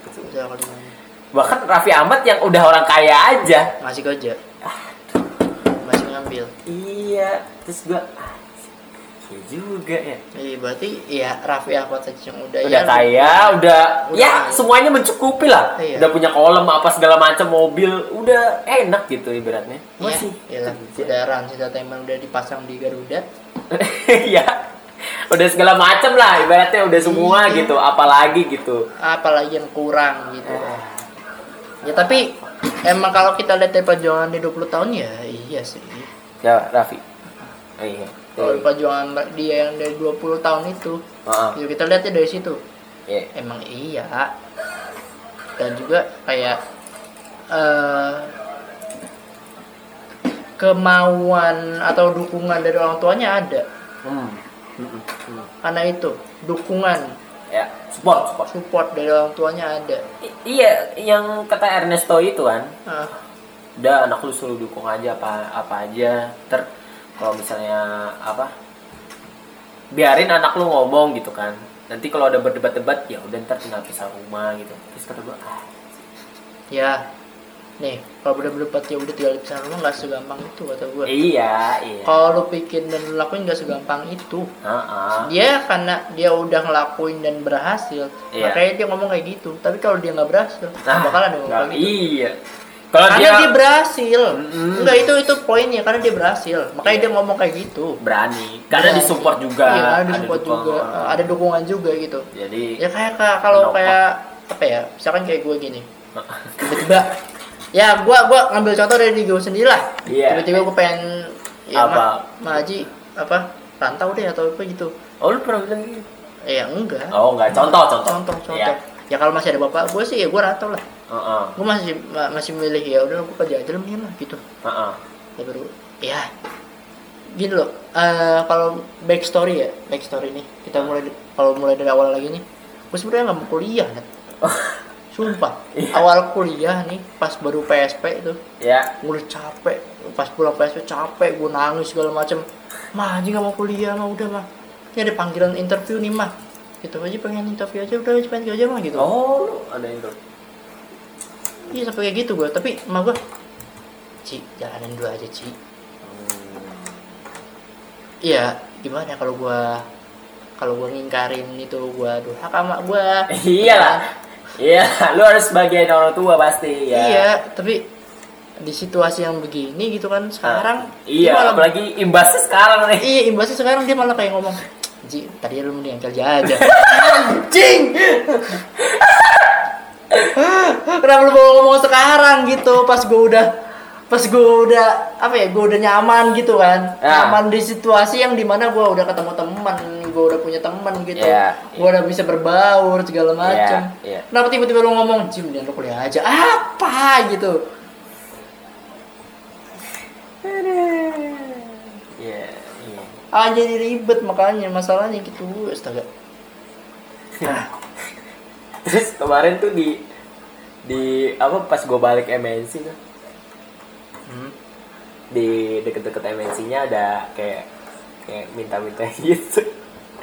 Kali ini. bahkan Raffi Ahmad yang udah orang kaya aja. Masih kerja. Masih ngambil. Iya, terus iya juga ya. Iya berarti ya Raffi Ahmad saja yang udah, Udah ya, kaya, udah, Udah ya kaya. semuanya mencukupi lah. Iya. Udah punya kolam apa segala macam mobil, udah enak gitu ibaratnya. Masih. Iya, udah Rans Entertainment udah dipasang di Garuda. Iya. udah segala macam lah ibaratnya udah semua Iya. gitu, apalagi gitu. Apalagi yang kurang gitu. Ah, Ya tapi emang kalau kita lihat dari perjuangan di 20 tahun ya iya sih. Ya, Raffi. Oh, iya. Kalau perjuangan dia yang dari 20 tahun itu, ya kita lihatnya dari situ. Iya. Emang iya. Dan juga kayak eh kemauan atau dukungan dari orang tuanya ada Hmm. Hmm, hmm. karena itu dukungan Ya, support, support. support dari orang tuanya ada I- iya, yang kata Ernesto itu kan, Ah, udah anak lu suruh dukung aja apa apa aja. Ter kalau misalnya apa? Biarin anak lu ngomong gitu kan. Nanti kalau ada berdebat-debat ya udah ntar tinggal pisah rumah gitu. Terus kata gua, ah, ya nih kalau udah berdebat ya udah tinggal di rumah nggak segampang itu kata gue iya, iya. kalau lu pikir dan lu lakuin nggak segampang itu Heeh. dia karena dia udah ngelakuin dan berhasil Iya. makanya dia ngomong kayak gitu tapi kalau dia nggak berhasil Nah, bakalan dia ngomong kayak gitu Iya. Kalau karena dia, dia, berhasil Mm-mm. enggak itu itu poinnya karena dia berhasil makanya Iya. dia ngomong kayak gitu berani, karena Berani. disupport juga. iya karena ada disupport dukungan. juga ada dukungan juga gitu Jadi ya kayak kalau kayak apa ya misalkan kayak gue gini tiba-tiba ya gue gua ngambil contoh dari diri gue sendiri lah Iya. tiba-tiba gue pengen ya Apa? Ma, Maji apa rantau deh atau apa gitu Oh, lu pernah bilang gitu? ya enggak Oh, enggak. Contoh, contoh. contoh contoh Iya. ya kalau masih ada bapak gue sih ya gue rantau lah Heeh. gue masih ma- masih milih ya udah gue kerja aja lah lah gitu Heeh. ya baru ya gini loh eh, kalau back story ya back story nih kita mulai kalau mulai dari awal lagi nih gue sebenarnya nggak mau kuliah Nat. sumpah Iya. awal kuliah nih pas baru PSP itu Ya. gue udah capek pas pulang PSP capek gue nangis segala macem mah anjing nggak mau kuliah mah udah mah ini ada panggilan interview nih mah gitu aja pengen interview aja udah aja pengen kerja mah gitu Oh, ada tuh. Iya sampai kayak gitu gue tapi mah gue Ci, jalanin dulu aja Ci Iya, gimana kalau gua kalau gua ngingkarin itu gua durhaka sama gua. Iya lah. Iya, lu harus bagian orang tua pasti ya. Iya, tapi di situasi yang begini gitu kan sekarang Iya, dia malah, apalagi imbasnya sekarang nih. iya imbasnya sekarang dia malah kayak ngomong Ji, tadi lu mendingan kerja aja Anjing Kenapa lu mau ngomong sekarang gitu? Pas gue udah Pas gue udah Apa ya Gue udah nyaman gitu kan. Ya. Nyaman di situasi yang di mana gue udah ketemu teman Gue udah punya teman gitu. Iya, Gue udah bisa berbaur segala macam Iya, iya. Kenapa tiba-tiba lu ngomong Ji mendingan lu kuliah aja. Apa gitu? Iya, iya. Ah jadi ribet makanya masalahnya gitu astaga Terus kemarin tuh di di apa pas gue balik MNC tuh hmm. di deket-deket MNC-nya ada kayak kayak minta-minta gitu.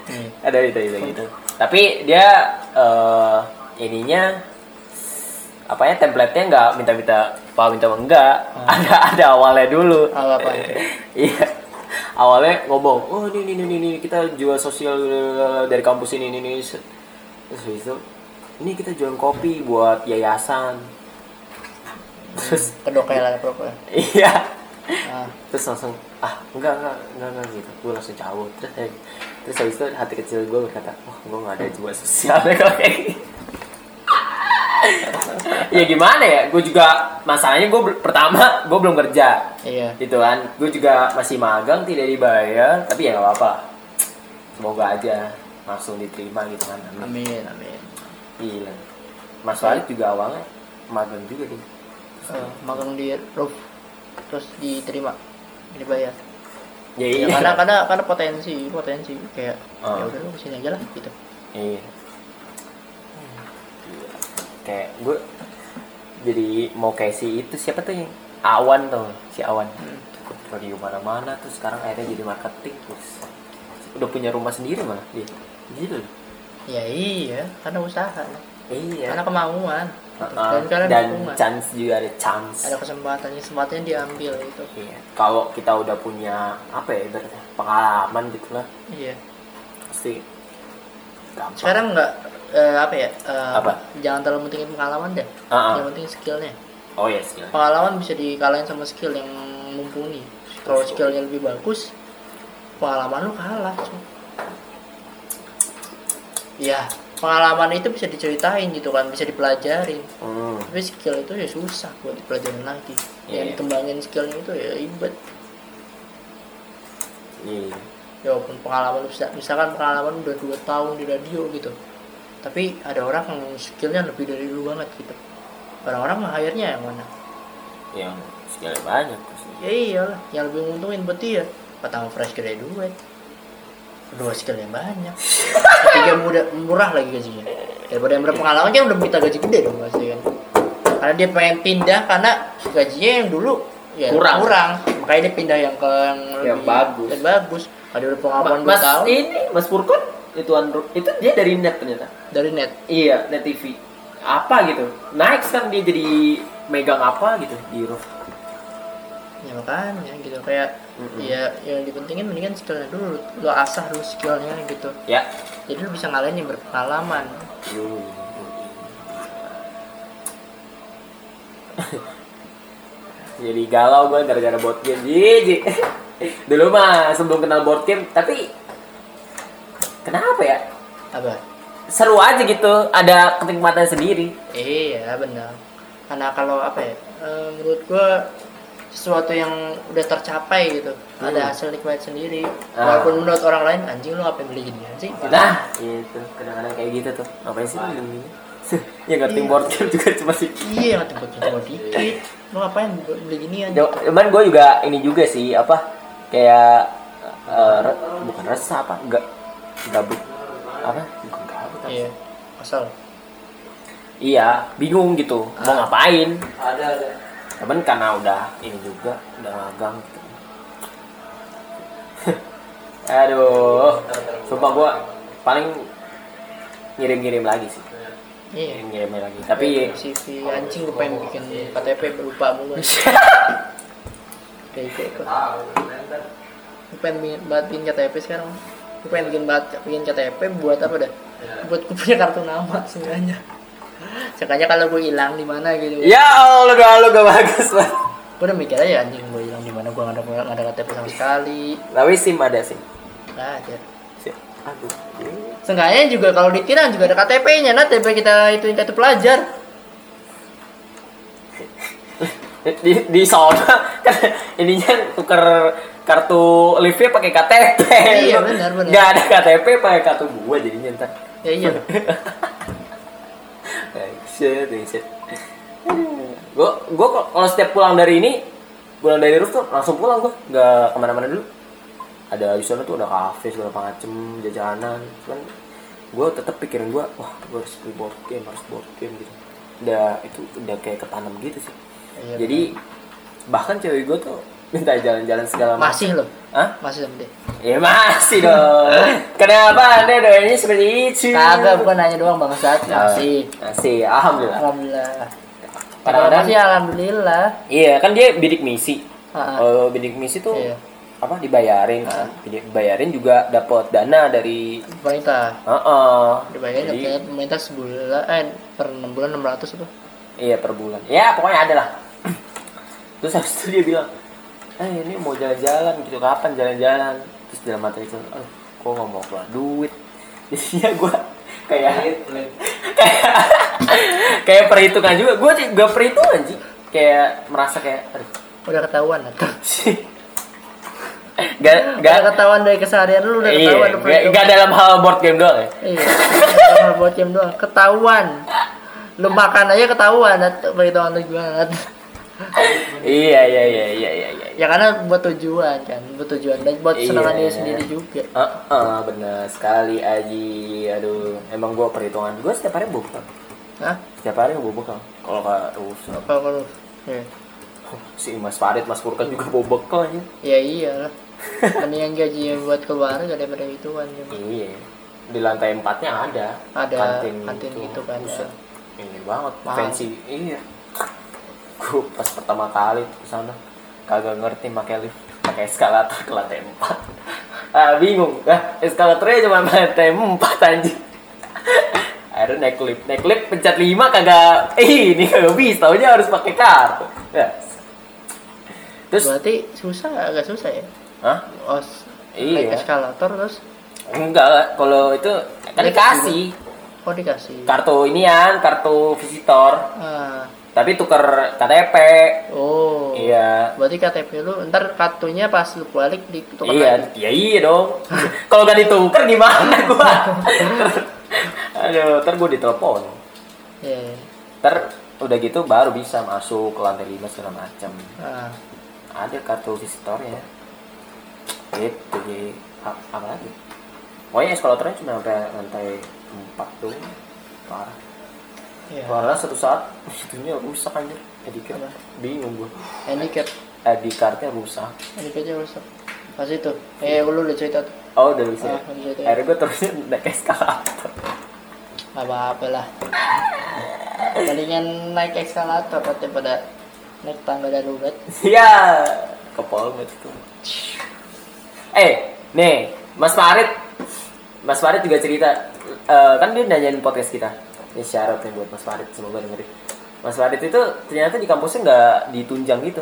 Hmm. ada minta-minta gitu. Tapi dia eh ininya apa ya template-nya nggak minta-minta apa minta enggak ada ada awalnya dulu Awal apa itu? iya awalnya ngomong oh ini ini ini, kita jual sosial dari kampus ini ini ini terus itu ini kita jual kopi buat yayasan. Terus kedokelan apa iya. Ah. terus langsung ah enggak enggak enggak enggak gitu. Gue langsung cabut. Terus eh, terus habis itu hati kecil gue berkata wah gue nggak ada jiwa sosialnya kalau kayak gini. Ya gimana ya gue juga masalahnya gue pertama gue belum kerja. Iya. Gitu kan. Gue juga masih magang tidak dibayar tapi ya nggak apa-apa. Semoga aja langsung diterima gitu kan. Amin amin amin gila Mas Walid juga awalnya magang juga nih Eh, magang di roof terus diterima dibayar ya ya, iya karena karena karena potensi potensi kayak Ah. ya udah lu ke sini aja lah gitu Iya. Kayak gue jadi mau kayak si itu siapa tuh yang Awan tuh si Awan. Ikut pergi ke mana-mana terus sekarang akhirnya jadi marketing terus udah punya rumah sendiri malah dia. Gitu. Ya iya karena usaha. Iya. karena kemauan gitu. Uh-uh. dan karena Dan dukungan chance juga ada chance. ada kesempatannya kesempatannya diambil gitu Iya. Kalau kita udah punya apa ya ibaratnya pengalaman gitu lah iya pasti gampang. sekarang nggak eh, apa ya eh, Apa? jangan terlalu pentingin pengalaman deh Uh-uh. yang penting skillnya Oh ya skill. pengalaman bisa dikalahin sama skill yang mumpuni kalau skillnya lebih bagus pengalaman lu kalah. Ya pengalaman itu bisa diceritain gitu kan bisa dipelajarin Hmm. tapi skill itu ya susah buat dipelajarin lagi. Yang Iya. dikembangin skillnya itu ya ribet. Iya. ya walaupun pengalaman misalkan pengalaman udah dua tahun di radio gitu. Tapi ada orang yang skillnya lebih dari lu banget gitu. Orang-orang mah akhirnya yang mana? Yang skillnya banyak ya iyalah yang lebih menguntungin buat dia. Pertama fresh graduate kedua skill yang banyak ketiga muda, murah lagi gajinya daripada yang berpengalaman kan udah minta gaji gede dong pasti kan karena dia pengen pindah karena gajinya yang dulu ya Kurang. kurang makanya dia pindah yang ke yang, Yang lebih- bagus. yang bagus ada udah pengalaman dua Mas tahun ini Mas Purkon itu Android itu dia dari net ternyata. dari net Iya, net TV. Apa gitu? Naik kan dia jadi megang apa gitu di roof. ya makanya gitu kayak Mm-mm. ya yang dipentingin mendingan skillnya dulu. Lo asah dulu skillnya gitu. Ya. jadi lu bisa ngalahin yang berpengalaman. Jadi galau gue gara-gara board game. Jiji. dulu mah sebelum kenal board game tapi kenapa ya? Apa? Seru aja gitu ada kenikmatan sendiri. Iya benar. Karena kalau apa ya eh, menurut gua sesuatu yang udah tercapai gitu. Hmm. ada hasil nikmat sendiri. Ah. walaupun menurut orang lain anjing lu apa yang beli ginian sih? Gitu. nah itu. Kadang-kadang kayak gitu tuh. Ngapain sih lu gini ya ngerti Iya. board game juga cuma sih. Iya yang tempat cuma dikit. Lu ngapain beli ginian? Cuman gue juga ini juga sih apa kayak eh, re- bukan resah apa enggak gabut. Apa? Bukan gabut apa? Iya asal. Iya bingung gitu. Mau Ah. ngapain? Ada ada Cuman karena udah ini juga udah magang gitu. Aduh, sumpah gua paling ngirim-ngirim lagi sih. iya Ngirim lagi. Tapi CV anjing gue pengen bikin KTP berupa mulu kayak gitu gue pengen banget bikin KTP sekarang gue pengen bikin banget bikin KTP buat apa dah buat gue punya kartu nama sebenarnya Sekanya kalau gue hilang di mana gitu ya Allah doa lu gak bagus banget. gue udah mikir aja anjing gue hilang di mana gue nggak ada nggak ada KTP sama sekali Tapi SIM ada SIM. nggak ada SIM. Aduh. Seenggaknya juga kalau di Tirang juga ada KTP-nya, nah KTP kita itu kartu pelajar. Di di sono kan ininya tuker kartu liftnya pakai KTP. Iya, benar, benar. Gak ada KTP pakai kartu gua jadinya ntar. Ya iya. shit. Gue gue kalau setiap pulang dari ini, pulang dari roof tuh langsung pulang gue, nggak ke mana-mana dulu. Ada di sana tuh ada kafe segala macem, jajanan. Cuman gue tetap pikirin gue, wah gue harus beli board game, harus board game gitu. Udah itu udah kayak ketanam gitu sih. Iya, Jadi bahkan cewek gue tuh minta jalan-jalan segala macam. Masih loh. Hah? Masih sama dia. Ya masih dong. Kenapa anda doanya seperti itu? Kagak bukan nanya doang bangsat. Ah, Masih. Masih, alhamdulillah. Alhamdulillah. Kadang-kadang- Masih alhamdulillah. Iya, kan dia bidik misi. Ah. Kalau bidik misi tuh Iya. apa dibayarin kan? Bidik- Dibayarin juga dapat dana dari Pemerintah. Heeh. Dibayarin Jadi, pemerintah sebulan eh per 6 bulan 600 apa? Iya, per bulan. Ya, pokoknya ada lah. Terus habis itu dia bilang, "Eh, ini mau jalan-jalan gitu. Kapan jalan-jalan?" Terus dalam mata itu, "Oh, kok nggak mau keluar duit?" Jadinya gue kayak kayak kayak perhitungan juga. Gue juga perhitungan sih. Kayak merasa kayak aduh, Udah ketahuan atau? Gak, Udah gak, ketahuan dari keseharian lu udah iya, ketahuan. udah gak, gak dalam hal board game doang ya. Iya. Cuma buat jam doang. Ketahuan. Lu makan aja ketahuan atau perhitungan lu gimana. Iya, iya, iya, iya, iya, iya. Ya karena buat tujuan kan, buat tujuan dan buat Iya. senangan dia sendiri juga. Heeh, benar sekali Aji. Aduh, emang gua perhitungan. Gua setiap hari bawa bekal. Hah? Setiap hari bawa bekal. Kalau nggak rusak. Apa kalau? Ya. Si Mas Farid, Mas Furkan juga bawa bekal aja. Ya iyalah. Mendingan gaji buat keluarga daripada ituan kan. Iya. Di lantai empatnya ada. Ada kantin gitu kan. Buset. Ini banget. Mahal. Fancy. Iya. Gue pas pertama kali ke sana kagak ngerti pakai lift, pakai eskalator ke lantai empat. Ah, bingung. Ah, eskalatornya cuma lantai empat anjing. Akhirnya naik lift, naik lift pencet lima kagak. Eh, ini kagak bisa. Taunya harus pakai kartu. Ya. Terus, Berarti susah agak susah ya. Hah? Oh, Iya. naik eskalator terus Enggak, kalau itu kan dikasih oh dikasih. kartu inian, kartu visitor, Ah, tapi tuker KTP. oh. Iya. Berarti KTP lu ntar kartunya pas lu balik ditukar Iya, lagi. iya iya dong. kalau gak dituker gimana gua? Aduh, ntar gua ditelepon. Iya. iya. Ntar udah gitu baru bisa masuk ke lantai 5 segala macam Nah, ada kartu visitornya itu jadi a- apa lagi pokoknya eskalatornya cuma sampai lantai 4 tuh parah iya. Karena satu saat itunya rusak anjir Apa? bingung gue ID cardnya rusak handicapnya rusak. Pas itu, eh lu udah cerita tuh. oh udah bisa Ah, akhirnya gue terusnya naik eskalator apa-apa lah. Palingan naik eskalator daripada naik tangga darurat. Iya, ke Polmed itu. Eh, nih, Mas Farid. Mas Farid juga cerita, eh, kan dia nanyain podcast kita. Ini syarat nih buat Mas Farid, semoga dengerin. Mas Farid itu ternyata di kampusnya nggak ditunjang gitu.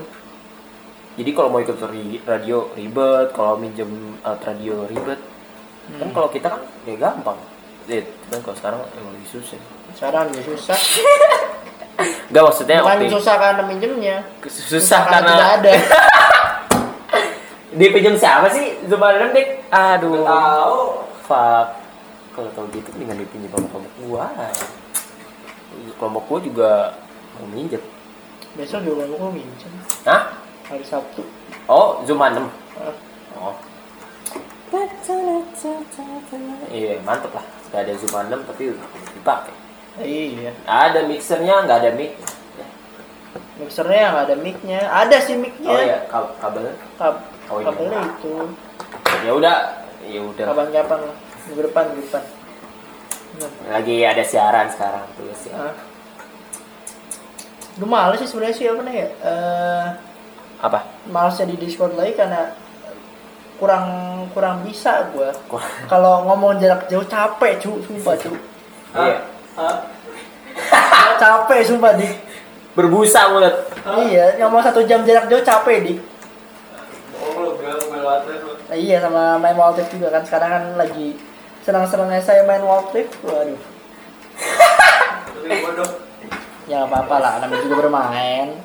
Jadi kalau mau ikut radio ribet, kalau minjem alat radio ribet. Kan kalau kita kan ya gampang. Eh, kan kalau sekarang emang lebih susah. Sekarang lebih susah. Gak maksudnya Bukan oke. susah karena minjemnya. Susah karena tidak ada. Dia pinjam siapa sih? Zubair Dik? Aduh. Tahu. Fuck. Kalau tahu gitu mendingan dipinjam sama kelompok gua. Kelompok gua juga mau minjem. Besok juga mau minjem. Hah? Hari Sabtu. Oh, Zoom 6. Ah, Oh. Iya, mantep lah. Gak ada Zoom 6 tapi dipakai. iya. Ada mixernya, nggak ada mic. Mixernya nggak ada mic-nya. Ada sih mic-nya. Oh ya, kab- kabel. Kab Oh, iya. kabelnya itu. Ya udah, ya udah. Kapan-kapan lah. Minggu depan, minggu depan. Lagi ada siaran sekarang tuh sih. ah. Lu males sih sebenarnya sih apa nih ya? Eh, Apa? malesnya di Discord lagi karena kurang kurang bisa gua. Kurang. Kalau ngomong jarak jauh capek cu, sumpah cu. Iya. Hah? capek sumpah di. Berbusa mulut. Iya, ngomong satu jam jarak jauh capek di. Oh, lu. Nah, iya sama main Rift juga kan sekarang kan lagi senang-senangnya saya main Wild Rift. Waduh. Ya nggak apa-apa lah, namanya juga bermain.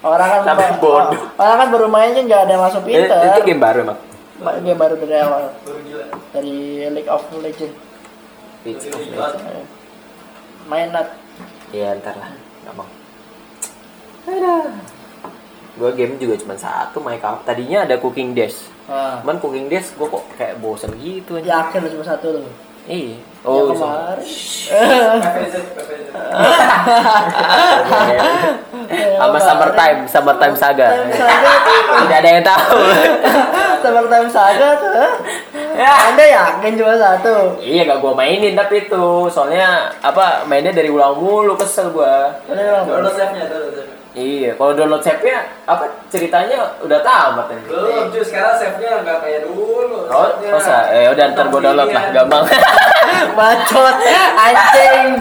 Orang kan Tapi bodoh. Orang kan baru main kan nggak ada yang masuk Eh, pinter. Itu game baru emang. Ma- Game baru dari awal Baru gila. dari League of Legends. Jadi of gila. Legends. Eh, Main nat. Iya ntar lah, gampang. Ada. Gue game juga cuma satu Minecraft. Tadinya ada Cooking Dash. Nah, Cuman Cooking Dash gue kok kayak bosen gitu di aja. akhir cuma satu loh. Iya. Oh, Oh, kemarin. PPZ, PPZ. Sama Summertime, Summertime Saga. Time Saga tuh. Tidak ada yang tahu. Summertime Saga tuh. ya. Anda yakin cuma satu? Iya gak gue mainin tapi itu soalnya apa mainnya dari ulang mulu kesel gue. Ada save-nya, download save-nya. Iya, kalau download save-nya apa ceritanya udah tamat ini. Belum, cuy. Sekarang save-nya nggak kayak dulu. Oh, masa? Eh udah ntar gue download lah, gampang. bacot anjing.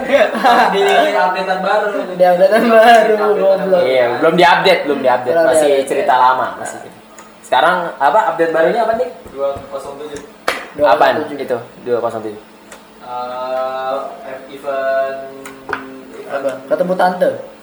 Di updatean baru. Dia udah baru goblok. iya, belum diupdate, belum diupdate, masih cerita lama masih. Sekarang apa update barunya apa nih? 207. Apaan 27. itu? 207. Eh, event Apa? Ketemu tante.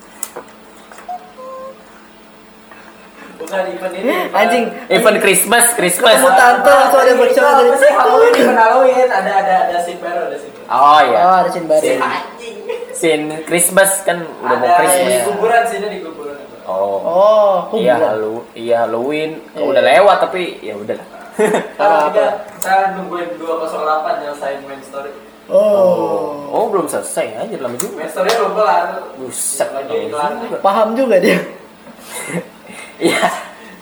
Bukan event ini. bukan. Anjing. Event Christmas, Christmas. Ketemu tante langsung ada bercanda dari Apa sih Halloween event Halloween ada ada ada scene baru ada baru. Oh iya. Oh, ada scene baru. Anjing. Scene Christmas kan udah mau Ada Christmas. di kuburan sini di kuburan. Oh. Oh, Iya, kuburan. halu, iya Halloween. Iya. Udah lewat tapi ya udahlah. Sekarang kita saya nungguin 208 nyelesain main story. Oh. Oh, belum selesai aja lama juga. Main story belum kelar. Buset, Lagi iklan. Paham juga dia. Iya.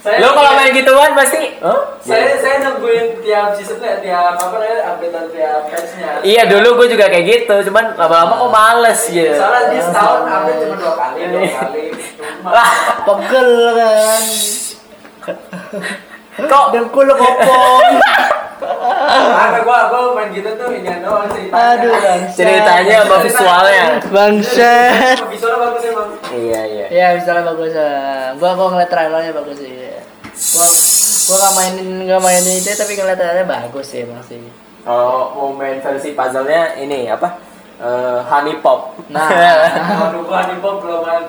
Saya- Lo kalau main gituan pasti, huh? Saya saya nungguin tiap seasonnya, tiap apa namanya updatean tiap patchnya. Iya dulu gue juga kayak gitu, cuman lama-lama kok males gitu. Soalnya dia setahun update cuma dua kali, dua kali. Cuma Lah, Pegel kan. kok Dengkul kopong. Karena gua gua main gitu tuh ini doang ceritanya. Aduh, ceritanya sama visualnya? Bangsat. Visualnya bagus emang. Iya iya. Ya, misalnya bagus. ah. Gua gua ngeliat trailernya bagus sih. Gua gua nggak mainin nggak mainin itu tapi ngeliat trailernya bagus sih emang sih. Kalau mau main versi puzzle-nya ini apa? Eh, honey pop. Nah. Kalau gua di pop belum main.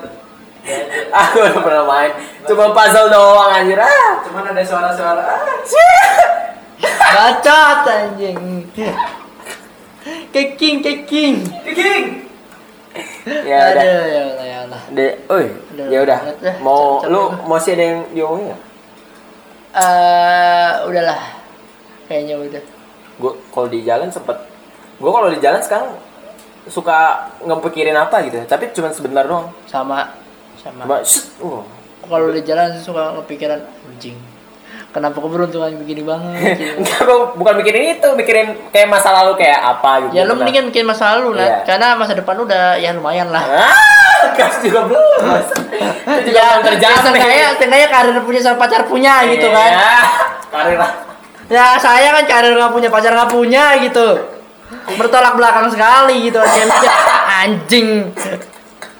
Aku udah pernah main. Cuma puzzle doang anjir. Ah. Cuman ada suara-suara ah. Bacot anjing. Keking, keking. King. Ya udah. Ya Allah, ya Allah. lah. De, oi, Udah ya udah. Mau lu gua. mau sih ada yang diomongin nggak? Eh, udahlah. Kayaknya udah. Gue kalau di jalan sempet, gue kalau di jalan sekarang suka ngepikirin apa gitu, ya. tapi cuma sebentar doang. Sama sama. Uh. Kalau di jalan suka kepikiran anjing. Kenapa keberuntungan begini banget gitu. Enggak, gue bukan mikirin itu, mikirin kayak masa lalu kayak apa gitu. Ya lu mendingan bikin masa lalu, Nat. Iya. Karena masa depan udah ya lumayan lah. Ah, gas juga belum. Itu juga belum terjadi. Seenggaknya, seenggaknya karir punya sama pacar punya gitu kan. Karir lah. Ya saya kan karir nggak punya pacar nggak punya gitu. Bertolak belakang sekali gitu. Anjing.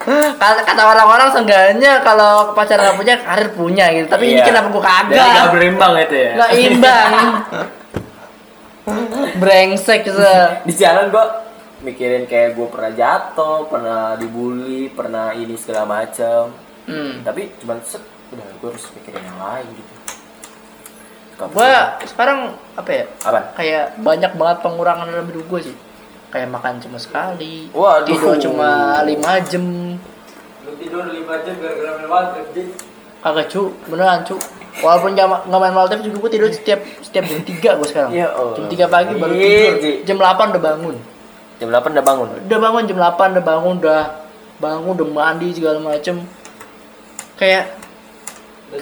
Kata, kata orang-orang seenggaknya kalau pacar nggak punya karir punya gitu. Tapi ini Iya. kenapa gua Jadi nggak kagak? berimbang itu ya. Nggak imbang. Brengsek gitu. Di jalan gue mikirin kayak gue pernah jatuh, pernah dibully, pernah ini segala macam. Hmm. Tapi cuman set, udah gue harus mikirin yang lain gitu. Gua sekarang apa ya? Apa? Kayak banyak banget pengurangan dalam hidup gue sih. Kayak makan cuma sekali, Waduh. tidur cuma 5 jam. Tidur 5 jam gara-gara main Jin. Kagak cu, beneran cu. Walaupun nggak nggak main Maltef juga gue tidur setiap setiap jam 3 gue sekarang. Ya Allah. Jam 3 pagi baru Iya, tidur. Jam 8 udah bangun. Jam 8 udah bangun. Udah bangun jam 8 udah bangun udah bangun udah mandi segala macem. Kayak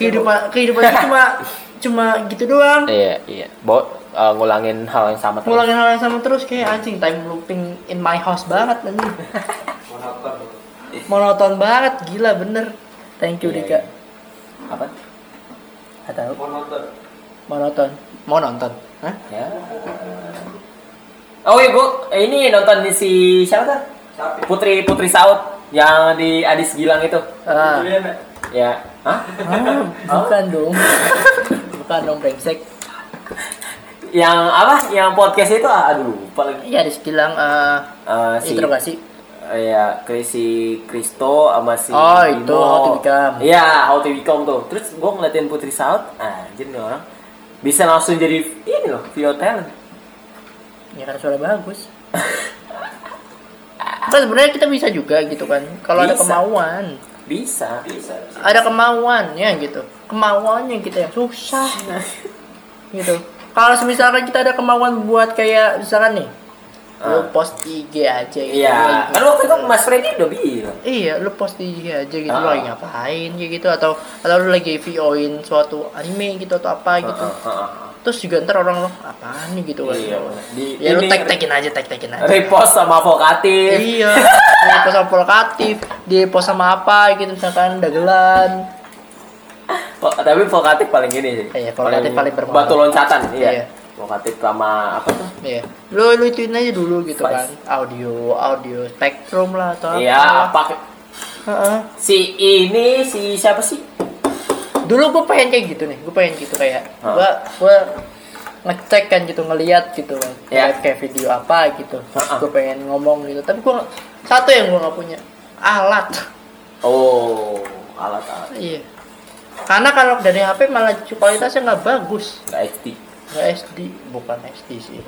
kehidupan kehidupan itu cuma cuma gitu doang. Iya, iya. Bawa uh, ngulangin hal yang sama terus. Ngulangin hal yang sama terus kayak anjing time looping in my house banget anjing. Monoton. Banget, gila bener. Thank you Iya, Dika. iya. Apa? Gak tahu. Monoton. Monoton. Mau nonton? Hah? Ya. Oh iya, gua eh, ini nonton di si siapa tuh? Putri Putri Saud yang di Adis Gilang itu. Ah. Ya? Ya. Hah? Ah, bukan dong. bukan dong brengsek. Yang apa? Yang podcast itu ah, aduh lupa lagi. Iya, di sekilang eh Eh, si interogasi. Ya, si Kristo sama si Oh, Bimo. itu, How to Become. Iya, How to Become tuh. Terus gua ngeliatin Putri Saud, anjir nih orang bisa langsung jadi ini loh, video talent. Ya karena suara bagus. Kan sebenarnya kita bisa juga gitu kan. Kalau ada Bisa. kemauan. Bisa. Bisa. bisa. Ada kemauannya gitu. Kemauannya kita yang susah. gitu. Kalau misalkan kita ada kemauan buat kayak misalkan nih, lu Ah. post IG aja gitu. Iya, kan waktu itu Mas Freddy udah bilang. Iya, lu post IG aja gitu, lu Ah. lagi ngapain gitu atau atau lu lagi VO-in suatu anime gitu atau apa gitu. Heeh, heeh. Terus juga ntar orang lo apaan nih gitu kan. Iya. Di- ya lu ini- tag tagin aja, tag tagin aja. Repost sama vokatif. Iya, di post sama provokatif, di post sama apa gitu misalkan dagelan. Tapi vokatif paling ini sih. Iya, vokatif paling berpengaruh. Batu loncatan, iya. Iya. Vokatif sama apa tuh? Iya. Lu lu ituin aja dulu gitu Spice. kan. Audio, audio spektrum lah atau apa. Iya, pakai Heeh. si ini si siapa sih? Dulu gue pengen kayak gitu nih, gue pengen gitu kayak Hah. gue gue ngecek kan gitu ngeliat gitu kan, Ya. ngeliat kayak video apa gitu. Hah. Gue pengen ngomong gitu, tapi gue satu yang gue nggak punya alat. Oh, alat-alat. Iya. Karena kalau dari HP malah kualitasnya nggak bagus. Nggak HD. Nggak SD, bukan SD sih.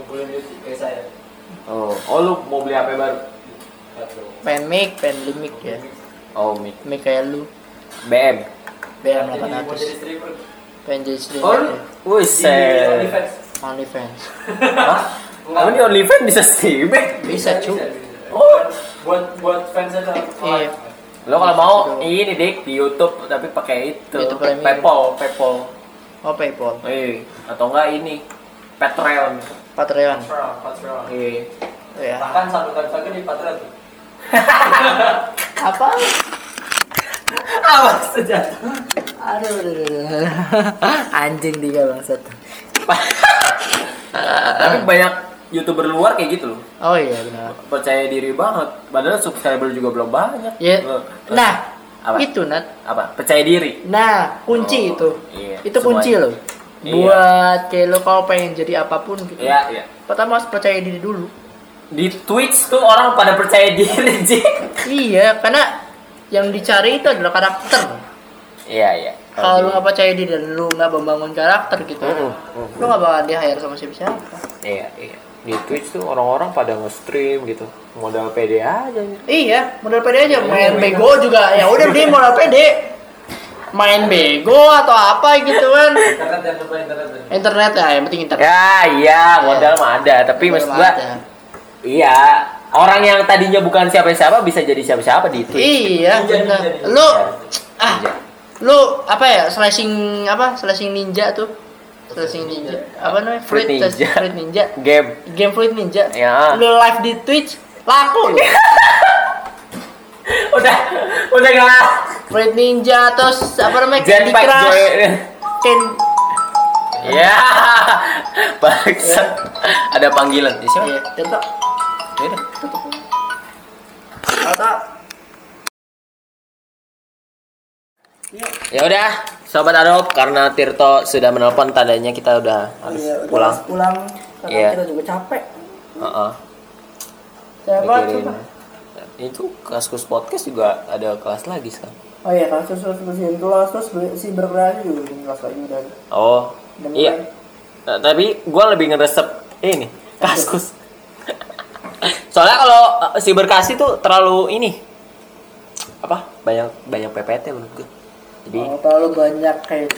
Oh, oh lu mau beli HP baru? Pengen mic, mic ya. Oh, mic. Mic kayak lu, BM. BM Jadi mau jadi 800. stripper. Pengen jadi streamer Oh, lu? ya. Wih. OnlyFans. Hah? Kamu di OnlyFans bisa streaming? Bisa, cu. Oh. Buat buat fans aja. Iya. Lo kalau mau ini dik di YouTube tapi pakai itu YouTube Premium. PayPal, PayPal. Oh, PayPal. Eh, atau enggak ini Patreon. Patreon. Patreon, Patreon. Eh, Ya. Bahkan sambutan saja di Patreon. Apa? awas saja. Aduh, aduh, aduh, aduh. Anjing dia bangsat. Tapi banyak youtuber luar kayak gitu loh. Oh iya benar. Percaya diri banget. Padahal subscriber juga belum banyak. Ya. Terus Nah, apa? itu Nat. apa? Percaya diri. Nah, kunci Oh, itu. iya. Itu Semuanya. kunci loh. Iya. Buat kayak lo kalau pengen jadi apa pun gitu. Iya, iya. Pertama harus percaya diri dulu. Di Twitch tuh orang pada percaya diri, Ji. Iya, karena yang dicari itu adalah karakter. Iya, iya. Kalau lu nggak percaya diri dan lu nggak membangun karakter gitu, Mm-mm, mm. lu nggak bakal di hire sama siapa siapa. Iya, iya. Di Twitch tuh orang-orang pada nge-stream gitu modal pede aja gitu. Iya, modal pede aja. Main bego juga. Ya udah dia modal pede. Main bego atau apa gitu kan. Internet internet. Internet ya, yang penting internet. ya iya modal mah ada tapi maksud gua iya orang yang tadinya bukan siapa-siapa bisa jadi siapa-siapa di Twitch Iya, ninja. Lu ah, lu apa ya? Slashing apa? Slashing ninja tuh. Slashing ninja. Apa namanya? Fruit Fruit Ninja. Fruit ninja. game Game Fruit Ninja. Ya. Lu live di Twitch laku lu. udah udah gak Fruit Ninja terus apa namanya? Candy Crush. joy Ken ya bangsa ada panggilan di siapa Iya, tetap. Ya udah. Tetap. Ya udah sobat Adob karena Tirto sudah menelpon tandanya kita udah harus Iya, udah pulang harus pulang. Karena Iya. kita juga capek. Heeh. Mikirin coba? itu kaskus podcast juga ada kelas lagi sekarang Oh iya, kelas terus bersihin kelas terus si berkreasi juga bikin kelas lagi udah. oh Udah iya. Nah, tapi gue lebih ngeresep ini kaskus soalnya kalau uh, si berkasih tuh terlalu ini apa banyak banyak PPT menurut gue jadi Oh, terlalu banyak kayak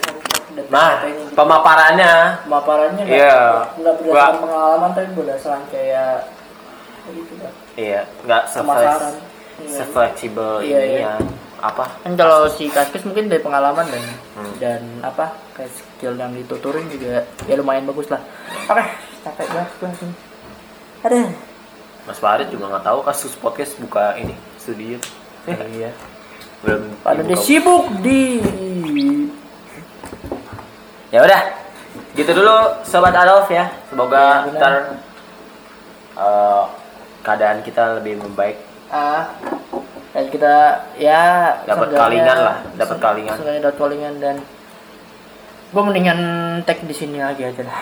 nah gitu. pemaparannya pemaparannya nggak Iya. nggak berdasarkan Gua- pengalaman tapi berdasarkan kayak kayak gitu kan iya nggak Pemasaran. se Iya. Iya, ini iya. ya apa kan kalau si kaskus mungkin dari pengalaman dan Hmm. dan apa kayak skill yang dituturin juga ya lumayan bagus lah oke capek banget gue sini ada Mas Farid juga nggak tahu kasus podcast buka ini studio iya belum pada dia sibuk di ya udah. Gitu dulu sobat Adolf ya. Semoga benar. ntar eh, keadaan kita lebih membaik. Ah. Dan kita ya Dapat kalingan lah, dapat kalingan. seenggaknya dapat kalingan dan gue mendingan tag di sini lagi aja lah.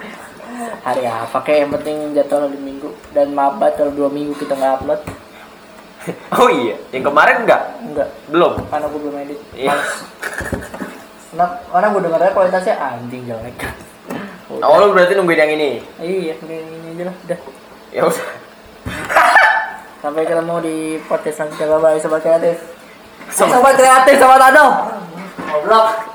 Hari apa kayak yang penting jadwal di minggu. Dan maaf banget kalau dua minggu kita nggak upload oh iya yang kemarin enggak? Enggak. Belum? Karena gue belum edit. Iya. karena karena gue dengarnya kualitasnya anjing jelek. Oh lu berarti nungguin yang ini? Iya ini, ini aja lah udah. Ya udah. Sampai ketemu di podcast selanjutnya. Bye bye sobat kreatif. Sobat- sobat kreatif sobat goblok